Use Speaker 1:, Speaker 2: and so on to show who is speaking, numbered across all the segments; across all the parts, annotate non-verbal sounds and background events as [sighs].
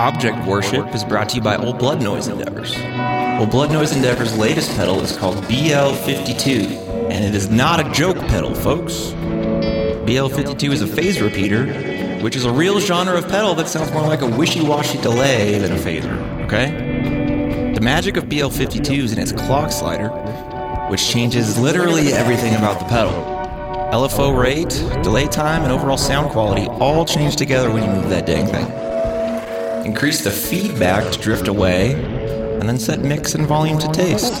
Speaker 1: Object Worship is brought to you by Old Blood Noise Endeavors. Old Blood Noise Endeavors' latest pedal is called BL52, and it is not a joke pedal, folks. BL52 is a phase repeater, which is a real genre of pedal that sounds more like a wishy washy delay than a phaser, okay? The magic of BL52 is in its clock slider, which changes literally everything about the pedal. LFO rate, delay time, and overall sound quality all change together when you move that dang thing. Increase the feedback to drift away, and then set mix and volume to taste.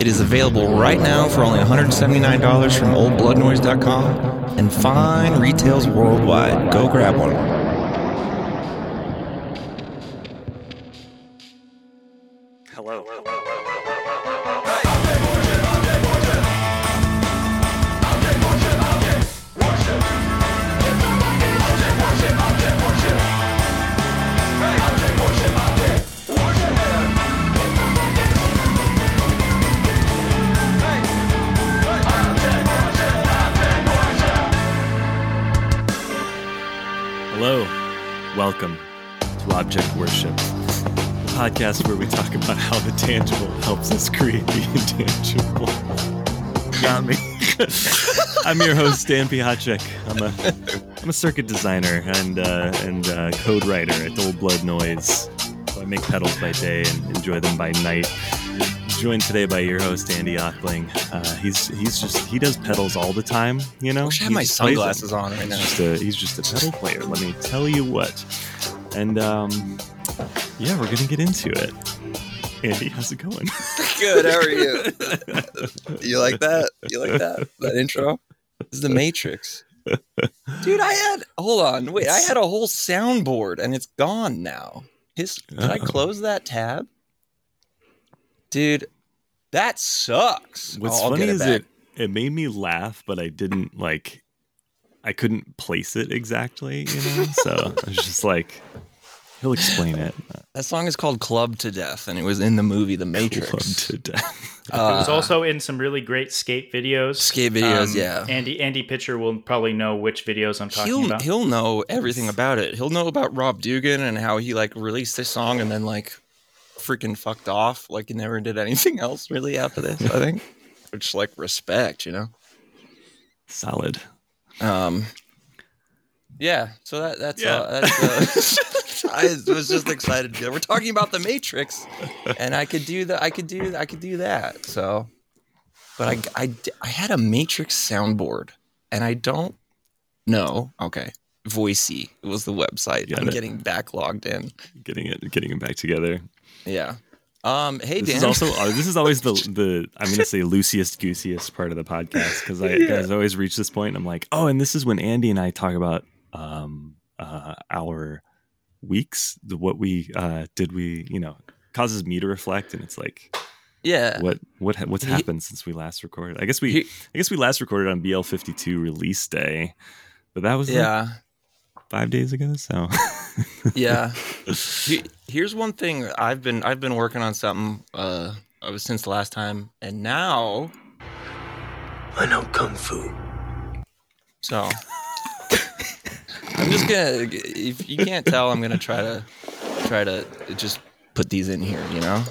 Speaker 1: It is available right now for only $179 from oldbloodnoise.com and fine retails worldwide. Go grab one.
Speaker 2: Podcast where we talk about how the tangible helps us create the [laughs] intangible. Got me. [laughs] I'm your host, Dan Piachek. I'm a I'm a circuit designer and uh, and uh, code writer at Old Blood Noise. So I make pedals by day and enjoy them by night. Joined today by your host Andy Othling. Uh, he's he's just he does pedals all the time. You know,
Speaker 1: I wish I had my
Speaker 2: just plays them.
Speaker 1: sunglasses on right now.
Speaker 2: He's just a he's just a pedal player. Let me tell you what. And um, yeah, we're gonna get into it. Andy, how's it going? [laughs]
Speaker 1: Good, how are you? [laughs] You like that? You like that? That intro? This is the Matrix. Dude, I had hold on, wait, I had a whole soundboard and it's gone now. His did I
Speaker 2: Uh-oh.
Speaker 1: close that tab? Dude, that sucks.
Speaker 2: What's
Speaker 1: Oh,
Speaker 2: funny
Speaker 1: get
Speaker 2: is
Speaker 1: back.
Speaker 2: it it made me laugh, but I didn't like I couldn't place it exactly, you know. So I was just like, he'll explain it.
Speaker 1: that song is called Clubbed to Death and it was in the movie The Matrix.
Speaker 2: Clubbed to death. [laughs]
Speaker 3: it was
Speaker 1: Uh,
Speaker 3: also in some really great skate videos.
Speaker 1: Skate videos, yeah.
Speaker 3: Andy Andy Pitcher will probably know which videos I'm talking
Speaker 1: he'll
Speaker 3: about.
Speaker 1: he'll know everything about it. He'll know about Rob Dougan and how he like released this song and then like freaking fucked off. Like he never did anything else really after this. I think, [laughs] which like respect, you know.
Speaker 2: Solid.
Speaker 1: Um, yeah. So that that's
Speaker 2: Yeah.
Speaker 1: uh, that's. Uh, [laughs] I was just excited. We're talking about the Matrix, and I could do that. I could do. I could do that. So, but I I I had a Matrix soundboard, and I don't know. Okay. Voicy was the website.
Speaker 2: Got
Speaker 1: I'm
Speaker 2: it.
Speaker 1: getting backlogged in.
Speaker 2: Getting it getting it back together.
Speaker 1: Yeah. Um. Hey,
Speaker 2: This
Speaker 1: Dan.
Speaker 2: is also uh, this is always the [laughs] the I'm gonna say loosest goosiest part of the podcast because I guys always reach this point and I'm like, oh, and this is when Andy and I talk about um uh our weeks, the what we uh did we you know causes me to reflect and it's like
Speaker 1: yeah.
Speaker 2: what what ha- what's
Speaker 1: He-
Speaker 2: happened since we last recorded. I guess we
Speaker 1: He-
Speaker 2: I guess we last recorded on BL fifty two release day, but that was like
Speaker 1: Yeah.
Speaker 2: five days ago. So
Speaker 1: yeah. [laughs] He- Here's one thing I've been I've been working on something uh uh, since the last time, and now
Speaker 4: I know kung fu.
Speaker 1: so I'm just gonna if you can't tell, I'm gonna try to try to just put these in here. You know,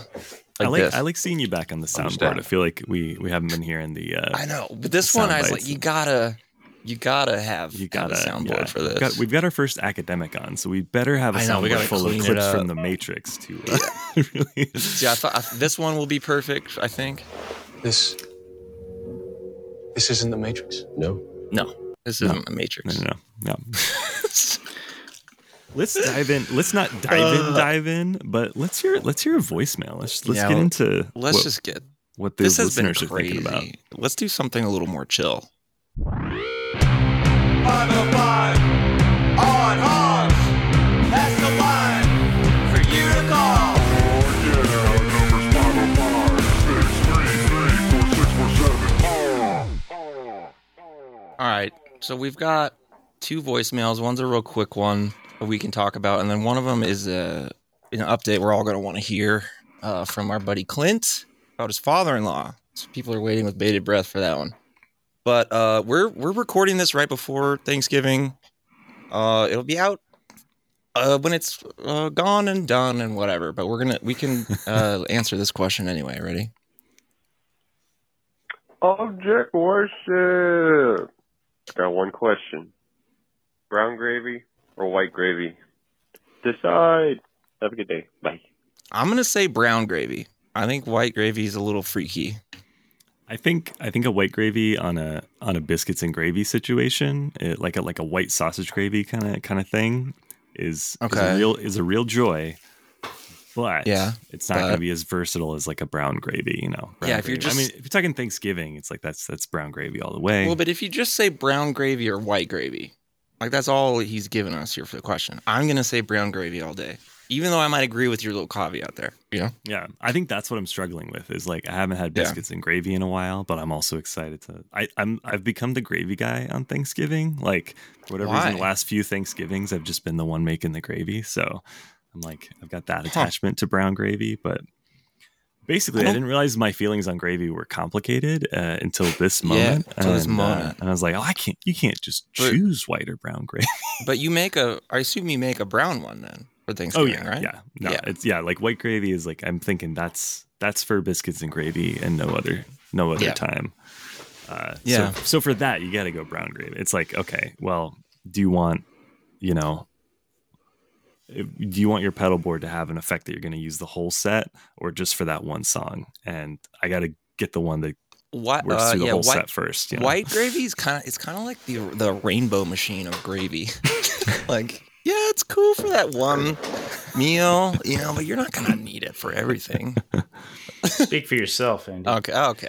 Speaker 2: I like
Speaker 1: this.
Speaker 2: I like seeing you back on the soundboard. I feel like we we haven't been here in the uh,
Speaker 1: I know, but this one I was like, you gotta you gotta have
Speaker 2: You gotta
Speaker 1: a soundboard
Speaker 2: yeah.
Speaker 1: for this.
Speaker 2: We've got, we've got our first academic on, so we better have a
Speaker 1: I know, we
Speaker 2: soundboard
Speaker 1: gotta
Speaker 2: full of
Speaker 1: clean it
Speaker 2: clips
Speaker 1: up.
Speaker 2: from the Matrix to uh, [laughs] really.
Speaker 1: yeah, I thought I, this one will be perfect. I think.
Speaker 4: This. This isn't the Matrix.
Speaker 5: No.
Speaker 1: No, this isn't a Matrix.
Speaker 2: No, no, no. no. [laughs] let's dive in. Let's not dive in, uh, dive in, but let's hear let's hear a voicemail. Let's let's
Speaker 1: Yeah,
Speaker 2: get into
Speaker 1: Let's
Speaker 2: what,
Speaker 1: just get
Speaker 2: what the
Speaker 1: this has been
Speaker 2: listeners are
Speaker 1: crazy.
Speaker 2: thinking about.
Speaker 1: Let's do something a little more chill. All right, so we've got two voicemails. One's a real quick one we can talk about, and then one of them is a an update we're all going to want to hear uh, from our buddy Clint about his father-in-law. So people are waiting with bated breath for that one. But uh, we're we're recording this right before Thanksgiving. Uh, it'll be out uh, when it's uh, gone and done and whatever. But we're gonna we can uh, [laughs] answer this question anyway. Ready?
Speaker 5: Object worship. Got one question. Brown gravy or white gravy? Decide. Have a good day. Bye.
Speaker 1: I'm gonna say brown gravy. I think white gravy is a little freaky.
Speaker 2: I think I think a white gravy on a on a biscuits and gravy situation, it, like a like a white sausage gravy kind of kind of thing, is is
Speaker 1: Okay.
Speaker 2: a real is a real joy. But
Speaker 1: Yeah,
Speaker 2: it's not going to be as versatile as like a brown gravy, you know.
Speaker 1: Yeah, if you're
Speaker 2: gravy. I mean, if you're talking Thanksgiving, it's like that's that's brown gravy all the way.
Speaker 1: Well, but if you just say brown gravy or white gravy, like that's all he's given us here for the question. I'm gonna say brown gravy all day, even though I might agree with your little caveat there. You know?
Speaker 2: Yeah, I think that's what I'm struggling with. Is like I haven't had
Speaker 1: Yeah.
Speaker 2: biscuits and gravy in a while, but I'm also excited to. I, I'm I've become the gravy guy on Thanksgiving. Like for whatever reason, the last few Thanksgivings I've just been the one making the gravy. So I'm like I've got that [laughs] attachment to brown gravy, but. Basically,
Speaker 1: I
Speaker 2: I, didn't realize my feelings on gravy were complicated uh, until this
Speaker 1: Yeah,
Speaker 2: moment.
Speaker 1: until this
Speaker 2: and, uh,
Speaker 1: moment.
Speaker 2: and I was like, "Oh, I can't! You can't just
Speaker 1: But-
Speaker 2: choose white or brown gravy." [laughs]
Speaker 1: But you make a, I assume you make a brown one then for
Speaker 2: Oh
Speaker 1: Thanksgiving,
Speaker 2: yeah,
Speaker 1: right?
Speaker 2: yeah, no,
Speaker 1: Yeah.
Speaker 2: it's yeah, like white gravy is like I'm thinking that's that's for biscuits and gravy and no other no other
Speaker 1: Yeah.
Speaker 2: time. Uh,
Speaker 1: Yeah.
Speaker 2: So, so for that you got to go brown gravy. It's like okay, well, do you want you know? If- Do you want your pedal board to have an effect that you're going to use the whole set, or just for that one song? And I got to get the one that
Speaker 1: What?
Speaker 2: works
Speaker 1: Uh,
Speaker 2: through the
Speaker 1: yeah,
Speaker 2: whole
Speaker 1: white,
Speaker 2: set first. you know?
Speaker 1: white gravy is kind of, it's kind of like the the rainbow machine of gravy. [laughs] like, yeah, it's cool for that one meal, you know, but you're not gonna need it for everything.
Speaker 3: Speak for yourself, Andy.
Speaker 1: Okay, okay.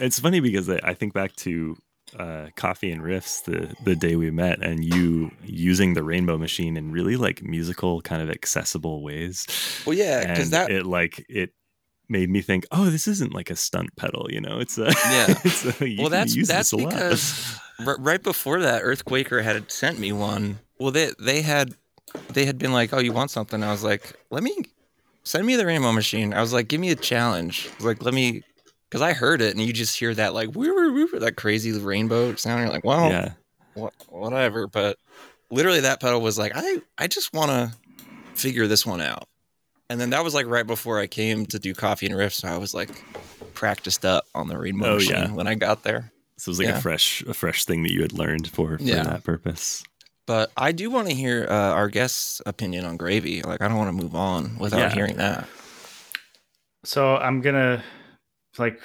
Speaker 2: It's funny because I I think back to uh, coffee and riffs the the day we met, and you using the rainbow machine in really like musical kind of accessible ways.
Speaker 1: Well, yeah, because that
Speaker 2: it like it made me think, oh, this isn't like a stunt pedal, you know? It's a
Speaker 1: Yeah. [laughs]
Speaker 2: it's a,
Speaker 1: well, that's that's
Speaker 2: a lot.
Speaker 1: because [laughs] r- right before that, Earthquaker had sent me one. Well, they they had they had been like, "Oh, you want something?" I was like, "Let me send me the rainbow machine." I was like, "Give me a challenge." Like, "Let me," because I heard it, and you just hear that like woo woo woo that crazy rainbow sound. You're like, "Well,
Speaker 2: yeah,
Speaker 1: wha- whatever." But literally, that pedal was like, "I I just want to figure this one out." And then that was like right before I came to do coffee and riffs. So I was like practiced up on the rainbow
Speaker 2: Oh,
Speaker 1: machine
Speaker 2: yeah.
Speaker 1: when I got there.
Speaker 2: so it was like
Speaker 1: Yeah.
Speaker 2: a fresh a fresh thing that you had learned for for
Speaker 1: Yeah.
Speaker 2: that purpose.
Speaker 1: But I do want to hear uh, our guest's opinion on gravy. Like, I don't want to move on without
Speaker 2: Yeah.
Speaker 1: hearing that.
Speaker 3: So I'm gonna like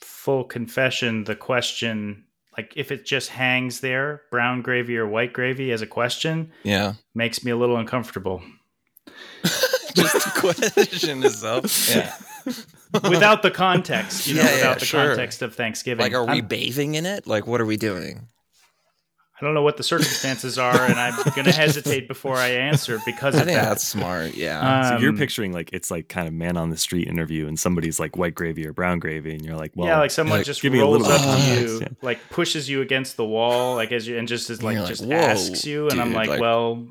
Speaker 3: full confession. The question, like if it just hangs there, brown gravy or white gravy, as a question,
Speaker 1: Yeah.
Speaker 3: makes me a little uncomfortable. [laughs]
Speaker 1: Just the question is up. Yeah.
Speaker 3: Without the context, you know,
Speaker 1: Yeah, yeah,
Speaker 3: without the
Speaker 1: sure.
Speaker 3: context of Thanksgiving.
Speaker 1: Like, are we
Speaker 3: I'm-
Speaker 1: bathing in it? Like, what are we doing?
Speaker 3: I don't know what the circumstances are, and I'm gonna [laughs] hesitate before I answer because
Speaker 1: I
Speaker 3: of
Speaker 1: think
Speaker 3: that.
Speaker 1: that's smart. Yeah.
Speaker 2: So you're
Speaker 3: Um,
Speaker 2: picturing like it's like kind of man on the street interview, and somebody's like white gravy or brown gravy, and you're like, well,
Speaker 3: yeah, like someone
Speaker 1: like,
Speaker 3: just
Speaker 2: give me a
Speaker 3: rolls
Speaker 2: little
Speaker 3: up to you,
Speaker 2: yeah.
Speaker 3: like pushes you against the wall, like as you, and just is like
Speaker 1: you're like,
Speaker 3: just
Speaker 1: "Whoa,
Speaker 3: asks you, and I'm like,
Speaker 1: like-
Speaker 3: well,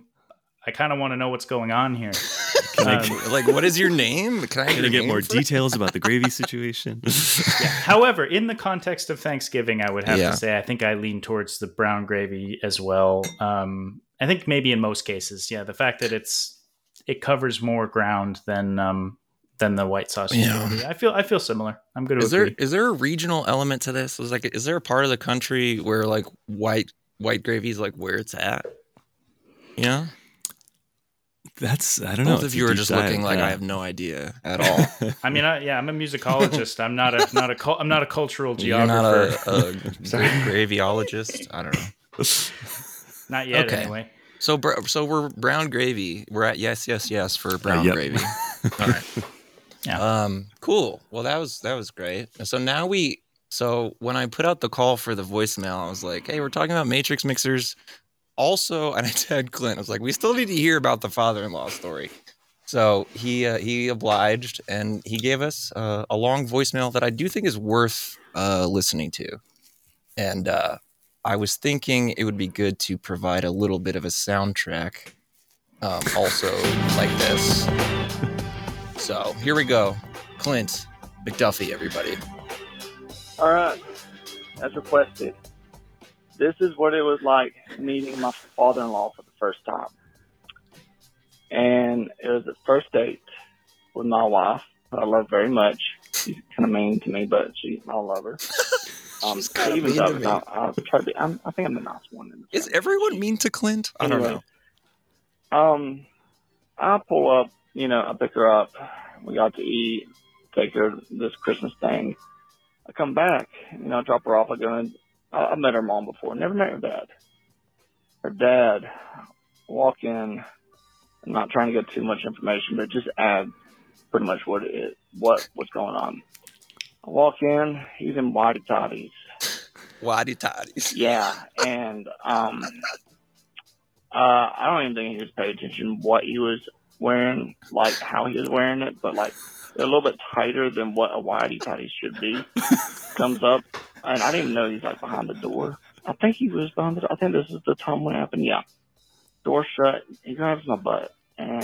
Speaker 3: I kind of want to know what's going on here. [laughs]
Speaker 2: can I,
Speaker 3: um,
Speaker 2: can
Speaker 1: like, what is your name? Can I,
Speaker 2: I get more details about the gravy [laughs] situation?
Speaker 3: Yeah. [laughs] However, in the context of Thanksgiving, I would have
Speaker 1: Yeah.
Speaker 3: to say I think I lean towards the brown gravy as well. Um, I think maybe in most cases, yeah, the fact that it's it covers more ground than um, than the white sauce.
Speaker 1: Yeah.
Speaker 3: gravy. I feel I feel similar. I'm good. to
Speaker 1: Is there
Speaker 3: agree.
Speaker 1: is there a regional element to this? Is like, is there a part of the country where like white white gravy is like where it's at? You know,
Speaker 2: That's I don't know.
Speaker 1: both of you are just
Speaker 2: dive,
Speaker 1: looking like
Speaker 2: yeah.
Speaker 1: I have no idea at [laughs] all.
Speaker 3: I mean, I, yeah, I'm a musicologist. I'm not a not a cul- I'm not a cultural
Speaker 1: You're not a, a [laughs] gra- gravyologist. I don't know.
Speaker 3: not yet,
Speaker 1: Okay.
Speaker 3: anyway.
Speaker 1: So, br- so we're brown gravy. We're at yes, yes, yes for brown
Speaker 2: yep.
Speaker 1: gravy. [laughs] All right.
Speaker 3: Yeah.
Speaker 1: Um. Cool. Well, that was that was great. So now we. So when I put out the call for the voicemail, I was like, "Hey, we're talking about Matrix mixers." Also, [laughs] and I tagged Clint. I was like, "We still need to hear about the father-in-law story." So he uh, he obliged, and he gave us uh, a long voicemail that I do think is worth uh, listening to. And uh, I was thinking it would be good to provide a little bit of a soundtrack, um, also like this. [laughs] So here we go. Clint McDuffie, everybody.
Speaker 6: All right, as requested. This is what it was like meeting my father-in-law for the first time. and it was the first date with my wife. who I love very much. She's kind of mean to me, but she, I love her. [laughs] Um,
Speaker 1: She's kinda mean
Speaker 6: though
Speaker 1: to me.
Speaker 6: I, I try to be, I'm, I think I'm the nice one. In
Speaker 1: Is everyone mean to Clint? I don't know.
Speaker 6: Um, I pull up, you know, I pick her up. We got to eat, take her to this Christmas thing. I come back, you know, drop her off. I go in. I, I met her mom before, never met her dad. Her dad, walk in. I'm not trying to get too much information, but just add pretty much what it what what's going on. I walk in. He's in whitey toddies.
Speaker 1: Waddy toddies.
Speaker 6: Yeah, and um, uh, I don't even think he was paying attention what he was wearing, like how he was wearing it, but like they're a little bit tighter than what a whitey tighty should be. Comes up, and I didn't even know he's like behind the door. I think he was behind the. I think this is the time when it happened. Yeah, door shut. He grabs my butt, and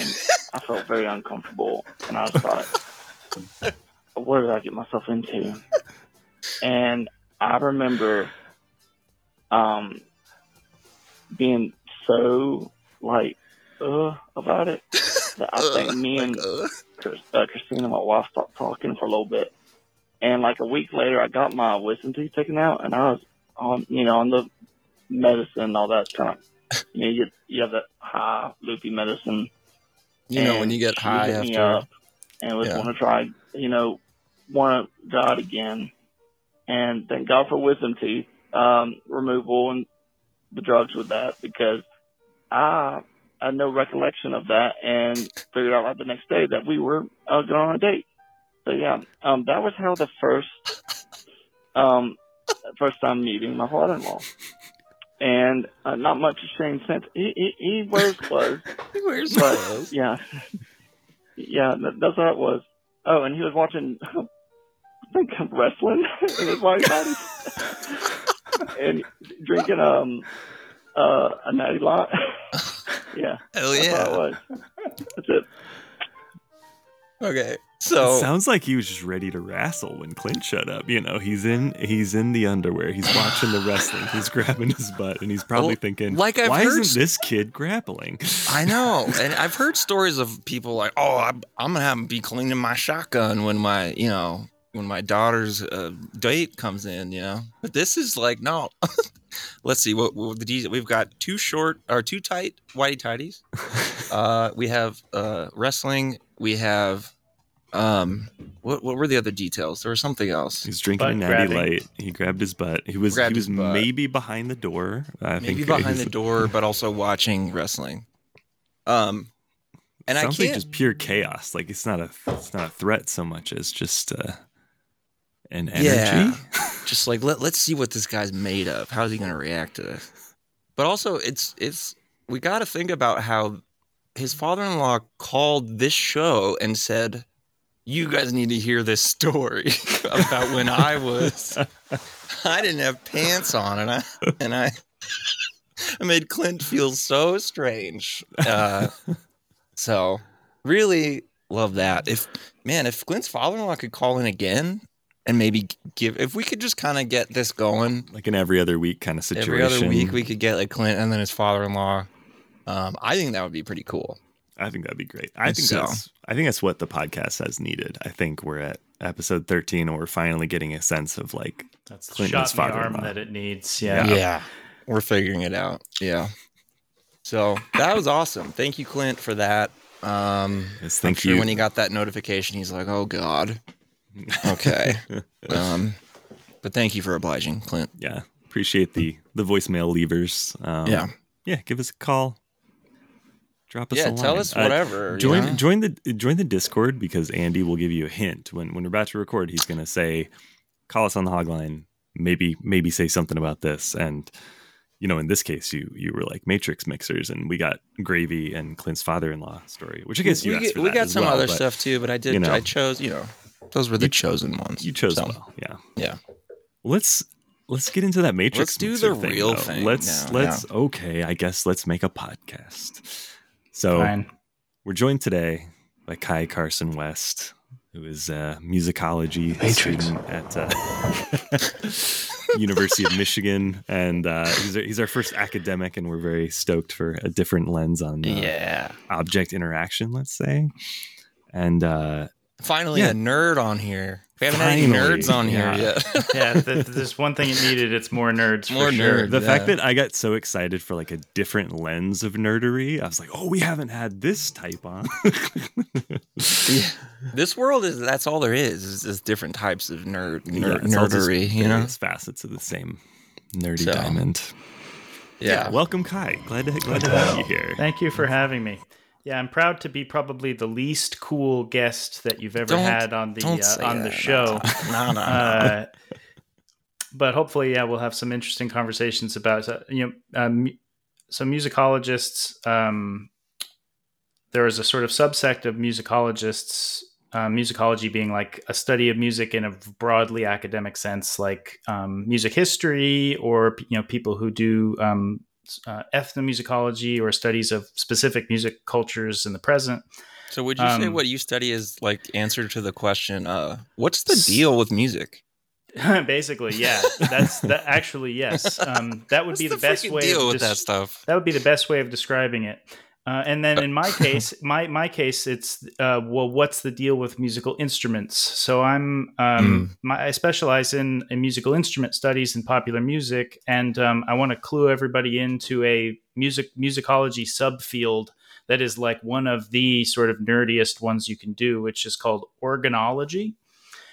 Speaker 6: I felt very uncomfortable, and I was like, what did I get myself into? And I remember um being so like uh about it that I think me and
Speaker 1: uh,
Speaker 6: uh, Christina, my wife, stopped talking for a little bit. And like a week later, I got my wisdom teeth taken out, and I was on, you know, on the medicine, and all that kind of, you know, you get you have that high loopy medicine.
Speaker 1: you know when you get high
Speaker 6: me
Speaker 1: after.
Speaker 6: up and was
Speaker 1: Yeah.
Speaker 6: want to try, you know, want to God again, and thank God for wisdom teeth um, removal and the drugs with that because I had no recollection of that and figured out like the next day that we were uh, going on a date. So yeah, um, that was how the first um, first time meeting my father-in-law. And uh, not much has changed since. He, he, he wears clothes.
Speaker 1: Where's [laughs]
Speaker 6: But
Speaker 1: those?
Speaker 6: yeah, yeah, that, that's how it was. Oh, and he was watching, [laughs] I think wrestling [laughs] in his body, and drinking um uh, a natty lot. yeah,
Speaker 1: Hell
Speaker 6: that's
Speaker 1: yeah.
Speaker 6: was. That's it.
Speaker 1: Okay.
Speaker 2: So It
Speaker 1: So
Speaker 2: sounds like he was just ready to wrestle when Clint showed up. You know, he's in he's in the underwear. He's watching the wrestling. [sighs] He's grabbing his butt, and he's probably
Speaker 1: Well,
Speaker 2: thinking,
Speaker 1: like I've
Speaker 2: "Why
Speaker 1: heard
Speaker 2: isn't this kid grappling?"
Speaker 1: I know, [laughs] and I've heard stories of people like, "Oh, I'm, I'm gonna have him be cleaning my shotgun when my, you know, when my daughter's uh, date comes in." You know, but this is like, no. [laughs] Let's see what, what the de- we've got. Two short or two tight whitey tighties. [laughs] Uh, we have uh, wrestling. We have um, what what were the other details? There was something else.
Speaker 2: He's drinking a
Speaker 3: Butt
Speaker 2: natty
Speaker 3: grabbing.
Speaker 2: light. He grabbed his butt. He was
Speaker 1: Grabbed
Speaker 2: he was maybe behind the door. I
Speaker 1: Maybe
Speaker 2: think
Speaker 1: behind the door, but also watching wrestling. Um, and I can't
Speaker 2: like just pure chaos. Like it's not a it's not a threat so much as just uh, an energy.
Speaker 1: Yeah. [laughs] just like let let's see what this guy's made of. How's he going to react to this? But also, it's it's we got to think about how his father-in-law called this show and said, "You guys need to hear this story [laughs] about when I was [laughs] I didn't have pants on and I and I [laughs] I made Clint feel so strange." Uh, so really love that. If man, if Clint's father-in-law could call in again and maybe give if we could just kind of get this going
Speaker 2: like an every other week kind of situation.
Speaker 1: every other week we could get like clint and then his father-in-law um, i think that would be pretty cool
Speaker 2: I think that'd be great. I think
Speaker 1: So-
Speaker 2: that's I think that's what the podcast has needed. I think we're at episode 13 and we're finally getting a sense of like
Speaker 3: That's the
Speaker 2: Clinton's
Speaker 3: shot in the arm
Speaker 2: father-in-law.
Speaker 3: that it needs. Yeah.
Speaker 2: Yeah.
Speaker 1: we're figuring it out yeah so that was awesome thank you clint for that um
Speaker 2: yes,
Speaker 1: I'm
Speaker 2: thank
Speaker 1: sure
Speaker 2: you.
Speaker 1: when he got that notification he's like oh god okay [laughs] um but thank you for obliging clint
Speaker 2: yeah, appreciate the the voicemail levers. Um,
Speaker 1: yeah
Speaker 2: yeah, give us a call. Drop us
Speaker 1: yeah
Speaker 2: a line.
Speaker 1: tell us
Speaker 2: Uh,
Speaker 1: whatever you
Speaker 2: join
Speaker 1: know?
Speaker 2: join the join the Discord because Andy will give you a hint when when we're about to record. He's going to say, "Call us on the hog line. Maybe maybe say something about this." And you know, in this case, you you were like Matrix mixers, and we got Gravy and Clint's father-in-law story, which I guess you
Speaker 1: we,
Speaker 2: asked for
Speaker 1: we
Speaker 2: that
Speaker 1: got
Speaker 2: as
Speaker 1: some
Speaker 2: well,
Speaker 1: other
Speaker 2: but
Speaker 1: stuff too but i did
Speaker 2: you know.
Speaker 1: i chose you know those were the chosen ones
Speaker 2: You chose
Speaker 1: so,
Speaker 2: well, yeah.
Speaker 1: yeah
Speaker 2: Let's let's get into that Matrix.
Speaker 1: Let's do the
Speaker 2: thing,
Speaker 1: real
Speaker 2: though.
Speaker 1: thing
Speaker 2: Let's
Speaker 1: now,
Speaker 2: let's okay. I guess let's make a podcast. So
Speaker 3: Fine.
Speaker 2: we're joined today by Kai Carson West, who is a musicology
Speaker 4: Matrix.
Speaker 2: student at. Uh, [laughs] University of Michigan, and uh, he's our, he's our first academic, and we're very stoked for a different lens on uh,
Speaker 1: Yeah.
Speaker 2: object interaction. Let's say, and uh,
Speaker 1: Finally,
Speaker 2: Yeah.
Speaker 1: a nerd on here. We haven't had any
Speaker 2: Finally,
Speaker 1: nerds on
Speaker 2: yeah.
Speaker 1: here yet. [laughs]
Speaker 3: yeah, th- there's one thing it needed. It's more nerds.
Speaker 1: More
Speaker 3: for sure.
Speaker 1: nerds.
Speaker 2: the
Speaker 1: Yeah.
Speaker 2: fact that I got so excited for like a different lens of nerdery, I was like, oh, we haven't had this type on. [laughs]
Speaker 1: Yeah. This world is that's all there is, is, is different types of nerd,
Speaker 2: Yeah,
Speaker 1: nerd
Speaker 2: it's all just
Speaker 1: nerdery, you know?
Speaker 2: various facets of the same nerdy
Speaker 1: So,
Speaker 2: diamond.
Speaker 1: Yeah.
Speaker 2: welcome, Kai. Glad to glad to have you here.
Speaker 3: Thank you for having me. Yeah, I'm proud to be probably the least cool guest that you've ever
Speaker 1: Don't-
Speaker 3: had on the uh, on the show.
Speaker 1: No, no, no.
Speaker 3: uh, but hopefully, yeah, we'll have some interesting conversations about uh, you know, um, so musicologists. Um, there is a sort of subsect of musicologists, uh, musicology being like a study of music in a broadly academic sense, like um, music history, or you know, people who do um, uh, ethnomusicology or studies of specific music cultures in the present.
Speaker 1: so would you say
Speaker 3: um,
Speaker 1: what you study is like answer to the question, uh, what's the deal with music? [laughs]
Speaker 3: Basically, yeah, that's that. Actually, yes, um, that would
Speaker 1: What's
Speaker 3: be the, best way
Speaker 1: deal
Speaker 3: of
Speaker 1: with that stuff?
Speaker 3: That would be the best way of describing it. Uh, and then in my [laughs] case, my my case, it's uh, well, what's the deal with musical instruments? So I'm um, my, I specialize in, in musical instrument studies and popular music, and um, I want to clue everybody into a music musicology subfield that is like one of the sort of nerdiest ones you can do, which is called organology.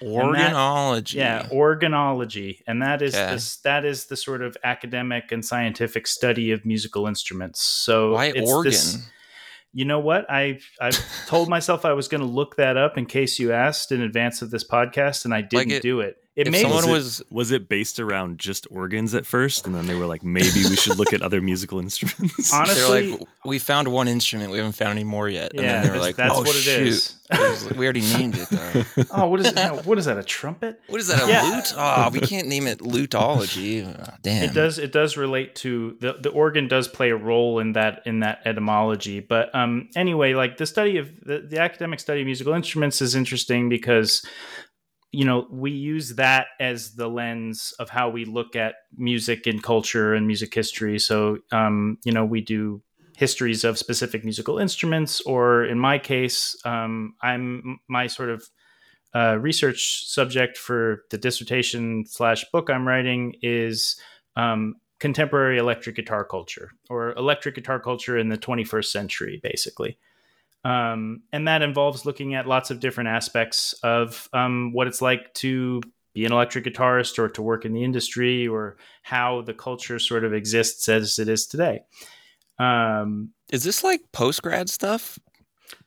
Speaker 1: Organology.
Speaker 3: Yeah, organology, and that is
Speaker 1: Okay.
Speaker 3: this that is the sort of academic and scientific study of musical instruments. So
Speaker 1: Why
Speaker 3: it's
Speaker 1: organ?
Speaker 3: this- you know what? I I told myself I was going to look that up in case you asked in advance of this podcast, and I didn't
Speaker 1: it-
Speaker 3: do it. It
Speaker 1: if
Speaker 3: made
Speaker 1: someone
Speaker 2: was,
Speaker 1: was-
Speaker 2: it, was it based around just organs at first, and then they were like, maybe we should look at other musical [laughs] instruments?
Speaker 3: Honestly-
Speaker 1: They're like, we found one instrument, we haven't found any more yet. And
Speaker 3: yeah,
Speaker 1: then they were like,
Speaker 3: that's
Speaker 1: oh,
Speaker 3: what it
Speaker 1: shoot.
Speaker 3: is.
Speaker 1: It was like, we already named it though. [laughs]
Speaker 3: oh, what is it? No, what is that? A trumpet?
Speaker 1: What is that? A
Speaker 3: Yeah.
Speaker 1: lute? Oh, we can't name it lutology. Oh, damn.
Speaker 3: It does. It does relate to the the organ does play a role in that in that etymology. But um, anyway, like the study of the, the academic study of musical instruments is interesting because you know we use that as the lens of how we look at music and culture and music history. So um, you know we do histories of specific musical instruments, or in my case, um, I'm my sort of uh, research subject for the dissertation slash book I'm writing is um, contemporary electric guitar culture or electric guitar culture in the 21st century, basically. Um, and that involves looking at lots of different aspects of um, what it's like to be an electric guitarist or to work in the industry or how the culture sort of exists as it is today. Um,
Speaker 1: Is this like post grad stuff?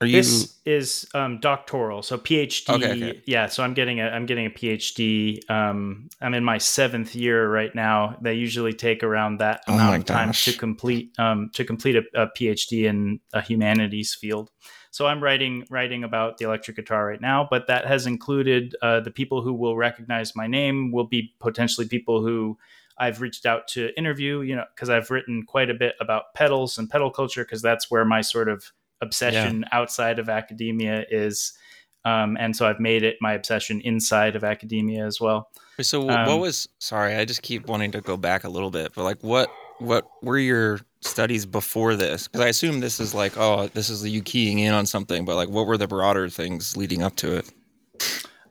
Speaker 1: Are you?
Speaker 3: this is um, doctoral, so PhD.
Speaker 1: Okay, okay.
Speaker 3: Yeah, so I'm getting a I'm getting a PhD. Um, I'm in my seventh year right now. They usually take around that
Speaker 1: Oh
Speaker 3: amount of time to complete um, to complete a, a PhD in a humanities field. So I'm writing writing about the electric guitar right now, but that has included uh, the people who will recognize my name will be potentially people who I've reached out to interview. You know, because I've written quite a bit about pedals and pedal culture, because that's where my sort of obsession outside of academia is. Um, and so I've made it my obsession inside of academia as well.
Speaker 1: So what
Speaker 3: Um,
Speaker 1: was? Sorry, I just keep wanting to go back a little bit, but like, what what were your studies before this? Because I assume this is like, oh, this is you keying in on something, but like, what were the broader things leading up to it?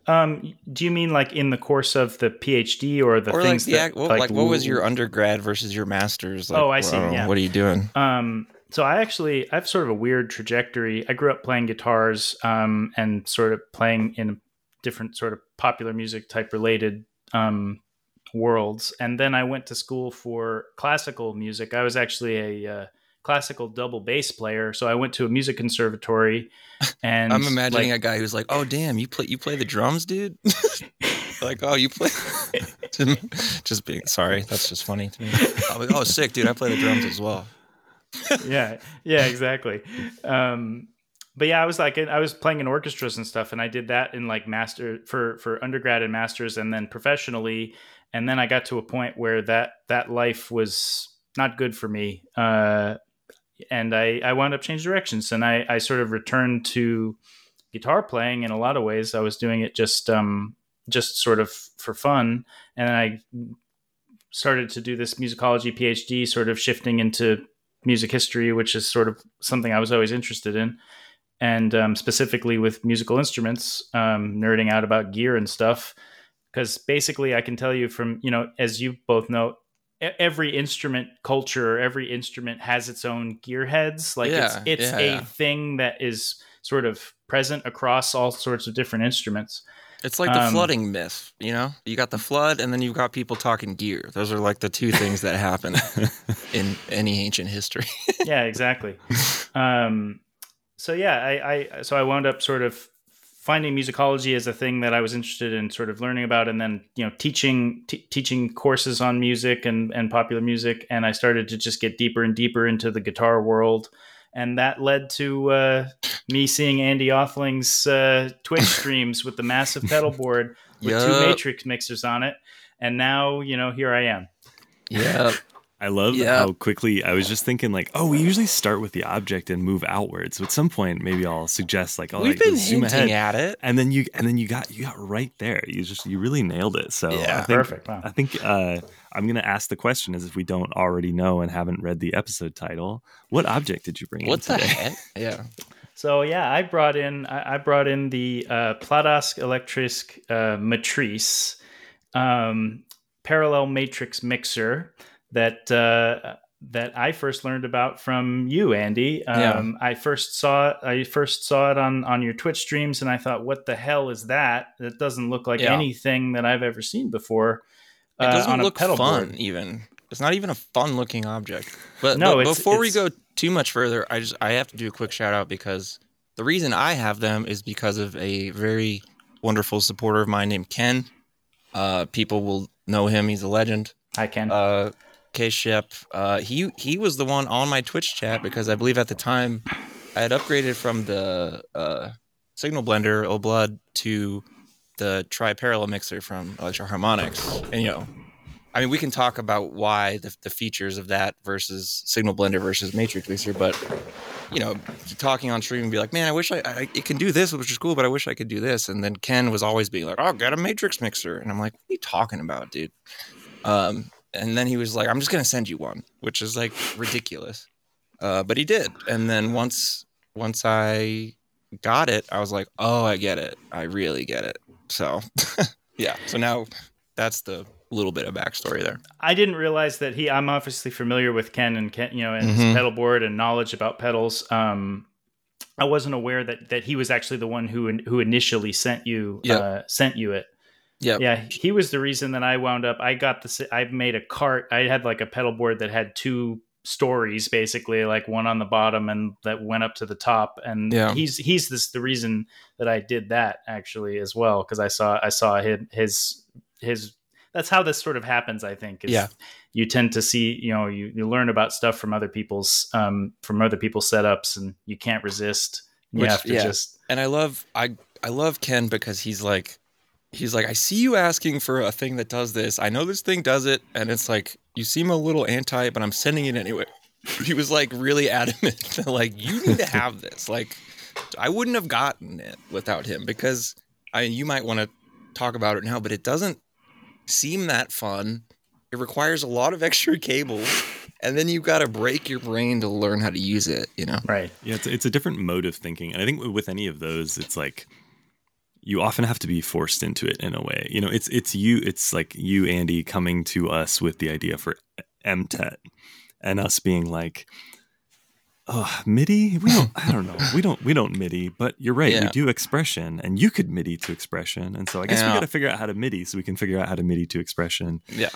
Speaker 3: Um, do you mean like in the course of the PhD or the
Speaker 1: or
Speaker 3: things
Speaker 1: the,
Speaker 3: that
Speaker 1: ac- well, like, what was your undergrad versus your master's? Like,
Speaker 3: Oh, I see,
Speaker 1: know,
Speaker 3: yeah.
Speaker 1: What are you doing?
Speaker 3: Um, so I actually I have sort of a weird trajectory. I grew up playing guitars um, and sort of playing in different sort of popular music type related um, worlds, and then I went to school for classical music. I was actually a uh, classical double bass player, so I went to a music conservatory. [laughs] And
Speaker 1: I'm imagining
Speaker 3: like,
Speaker 1: a guy who's like, "Oh, damn, you play you play the drums, dude." [laughs] like, oh, you play. [laughs] just being sorry, that's just funny to me. Like, oh, sick, dude. I play the drums as well. [laughs]
Speaker 3: yeah, yeah, exactly. Um, but yeah, I was like, I was playing in orchestras and stuff, and I did that in like master for for undergrad and masters, and then professionally. And then I got to a point where that that life was not good for me, uh, and I I wound up changing directions, and I I sort of returned to guitar playing in a lot of ways. I was doing it just um just sort of for fun, and I started to do this musicology PhD, sort of shifting into music history, which is sort of something I was always interested in, and um, specifically with musical instruments, um, nerding out about gear and stuff. Because basically, I can tell you from you know, as you both know, every instrument culture, every instrument has its own gear heads. Like
Speaker 1: Yeah,
Speaker 3: it's it's
Speaker 1: yeah,
Speaker 3: a
Speaker 1: yeah.
Speaker 3: thing that is sort of present across all sorts of different instruments.
Speaker 1: It's like the
Speaker 3: Um,
Speaker 1: flooding myth, you know? You got the flood and then you've got people talking gear. Those are like the two things that happen [laughs] in any ancient history. [laughs]
Speaker 3: yeah, exactly. Um, so yeah, I, I so I wound up sort of finding musicology as a thing that I was interested in sort of learning about, and then you know teaching t- teaching courses on music and and popular music, and I started to just get deeper and deeper into the guitar world. And that led to uh, me seeing Andy Othling's uh, Twitch [laughs] streams with the massive pedal board with two matrix mixers on it. And now, you know, here I am.
Speaker 1: yeah.
Speaker 2: I love
Speaker 1: Yeah.
Speaker 2: how quickly I was just thinking like, oh, we usually start with the object and move outwards. So at some point, maybe I'll suggest like, oh,
Speaker 1: We've
Speaker 2: like,
Speaker 1: been
Speaker 2: zoom
Speaker 1: hinting
Speaker 2: ahead.
Speaker 1: at it.
Speaker 2: and then you and then you got you got right there. You just you really nailed it. So
Speaker 1: Yeah,
Speaker 2: I think,
Speaker 3: perfect. Wow.
Speaker 2: I think uh, I'm gonna ask the question as if we don't already know and haven't read the episode title. What object did you bring? in
Speaker 1: What the
Speaker 2: today?
Speaker 1: heck? [laughs] Yeah.
Speaker 3: So yeah, I brought in I, I brought in the uh, Pladask Elektrisk uh, Matrise um, parallel matrix mixer that uh, that I first learned about from you, Andy. Um, I first saw I first saw it on on your Twitch streams, and I thought, what the hell is that? That doesn't look like
Speaker 1: Yeah.
Speaker 3: anything that I've ever seen before.
Speaker 1: It
Speaker 3: uh,
Speaker 1: doesn't look fun,
Speaker 3: board.
Speaker 1: even. It's not even a fun looking object. But,
Speaker 3: No,
Speaker 1: but
Speaker 3: it's-
Speaker 1: before we go too much further, I just I have to do a quick shout out because the reason I have them is because of a very wonderful supporter of mine named Ken. Uh, people will know him; he's a legend.
Speaker 3: I can.
Speaker 1: Uh, K Shep. Uh, he he was the one on my Twitch chat because I believe at the time I had upgraded from the uh, Signal Blender O Blood to the Tri Parallel mixer from Electro-Harmonix, and you know, I mean, we can talk about why the, the features of that versus Signal Blender versus Matrix Mixer, but you know, talking on stream and be like, man, I wish I, I it can do this, which is cool, but I wish I could do this. And then Ken was always being like, oh, get a Matrix Mixer, and I'm like, what are you talking about, dude? Um, and then he was like, I'm just gonna send you one, which is like ridiculous. Uh, but he did, and then once once I got it, I was like, oh, I get it. I really get it. So [laughs] yeah. So now that's the little bit of backstory there.
Speaker 3: I didn't realize that he. I'm obviously familiar with Ken and Ken, you know, and
Speaker 1: Mhm.
Speaker 3: his pedal board and knowledge about pedals. Um, I wasn't aware that that he was actually the one who who initially sent you
Speaker 1: Yep.
Speaker 3: uh, sent you it.
Speaker 1: Yep.
Speaker 3: Yeah, he was the reason that I wound up. I got this. I made a cart. I had like a pedal board that had two stories, basically, like one on the bottom and that went up to the top. And
Speaker 1: Yeah.
Speaker 3: he's he's this the reason that I did that actually as well because I saw I saw his his his. That's how this sort of happens. I think. Is
Speaker 1: Yeah.
Speaker 3: You tend to see, you know, you, you learn about stuff from other people's um from other people's setups, and you can't resist. You
Speaker 1: Which-
Speaker 3: have to
Speaker 1: yeah.
Speaker 3: just
Speaker 1: and I love I I love Ken because he's like he's like I see you asking for a thing that does this. I know this thing does it and it's like you seem a little anti but I'm sending it anyway. [laughs] He was like really adamant [laughs] like you need to have this. Like I wouldn't have gotten it without him because I mean, you might want to talk about it now but it doesn't seem that fun. It requires a lot of [laughs] extra cables and then you've got to break your brain to learn how to use it, you know.
Speaker 3: right.
Speaker 2: Yeah, it's, it's a different mode of thinking. And I think with any of those, it's like you often have to be forced into it in a way. You know, it's it's you, it's like you, Andy, coming to us with the idea for MTET and us being like, oh, MIDI? We don't, I don't know. We don't, we don't MIDI, but you're right. We do expression and you could MIDI to expression. And so I guess we got to figure out how to MIDI so we can figure out how to MIDI to expression.
Speaker 1: Yeah.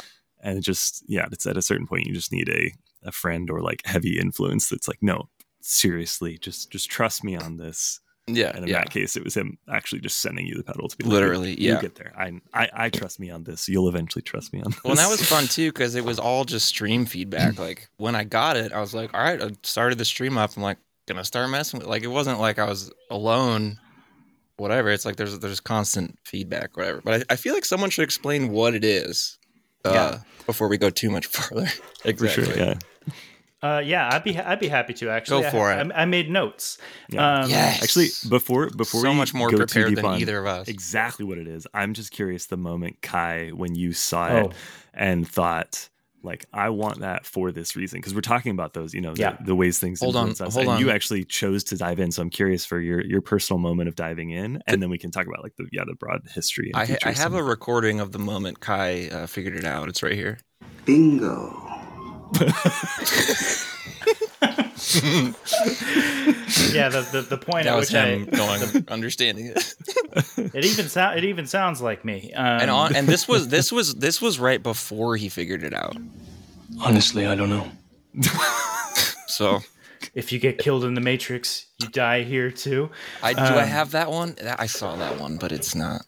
Speaker 2: And it just, yeah, it's at a certain point, you just need a, a friend or like heavy influence that's like, no, seriously, just just trust me on this.
Speaker 1: Yeah.
Speaker 2: And in
Speaker 1: yeah.
Speaker 2: that case, it was him actually just sending you the pedal to be like,
Speaker 1: Literally,
Speaker 2: you,
Speaker 1: yeah.
Speaker 2: You get there. I, I I trust me on this. You'll eventually trust me on this.
Speaker 1: Well, that was fun [laughs] too because it was all just stream feedback. Like when I got it, I was like, all right, I started the stream up. I'm like, gonna start messing with. Like it wasn't like I was alone. Whatever. It's like there's there's constant feedback, whatever. But I, I feel like someone should explain what it is. Uh,
Speaker 3: Yeah.
Speaker 1: Before we go too much [laughs] further.
Speaker 2: for
Speaker 1: exactly.
Speaker 2: sure. Yeah.
Speaker 3: Uh, yeah, I'd be I'd be happy to actually.
Speaker 1: Go for
Speaker 3: I,
Speaker 1: it.
Speaker 3: I, I made notes.
Speaker 2: Yeah.
Speaker 3: Um,
Speaker 1: Yes.
Speaker 2: Actually, before before
Speaker 1: so
Speaker 2: we
Speaker 1: much more
Speaker 2: go
Speaker 1: prepared than
Speaker 2: on
Speaker 1: either of us.
Speaker 2: exactly what it is, I'm just curious the moment Kai when you saw
Speaker 3: Oh.
Speaker 2: it and thought, like I want that for this reason because we're talking about those, you know,
Speaker 3: Yeah.
Speaker 2: the, the ways things
Speaker 1: Hold on,
Speaker 2: us.
Speaker 1: hold
Speaker 2: and you actually chose to dive in, so I'm curious for your your personal moment of diving in, and then we can talk about like the yeah the broad history. And
Speaker 1: I, I have a recording of the moment Kai uh, figured it out. It's right here.
Speaker 7: Bingo. [laughs]
Speaker 3: yeah, the, the, the point
Speaker 1: That
Speaker 3: at
Speaker 1: was
Speaker 3: which I
Speaker 1: him going, understanding it. [laughs]
Speaker 3: it even sound it even sounds like me. Um,
Speaker 1: and on, and this was [laughs] this was this was right before he figured it out.
Speaker 4: Honestly, I don't know.
Speaker 1: So
Speaker 3: if you get killed in the Matrix, you die here too.
Speaker 1: I do I
Speaker 3: Um,
Speaker 1: have that one? I saw that one, but it's not.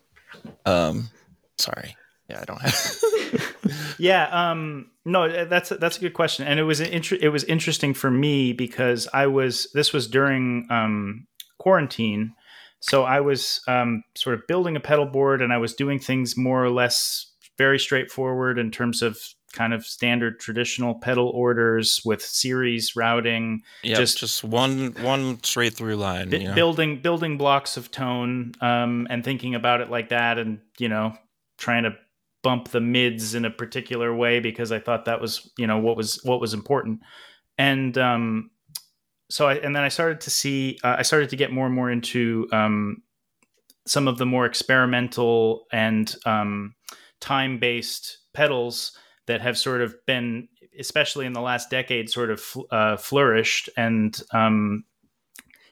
Speaker 1: Um, sorry. Yeah, I don't have. [laughs]
Speaker 3: Yeah, um, no, that's that's a good question, and it was an inter- it was interesting for me because I was this was during um, quarantine, so I was um, sort of building a pedal board, and I was doing things more or less very straightforward in terms of kind of standard traditional pedal orders with series routing,
Speaker 1: Yeah,
Speaker 3: Just-
Speaker 1: just one one straight through line. know?
Speaker 3: building building blocks of tone, um, and thinking about it like that, and you know, trying to bump the mids in a particular way because I thought that was you know what was what was important, and um, so I and then I started to see uh, I started to get more and more into um, some of the more experimental and um, time based pedals that have sort of been especially in the last decade sort of uh, flourished and um,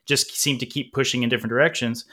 Speaker 3: just seem to keep pushing in different directions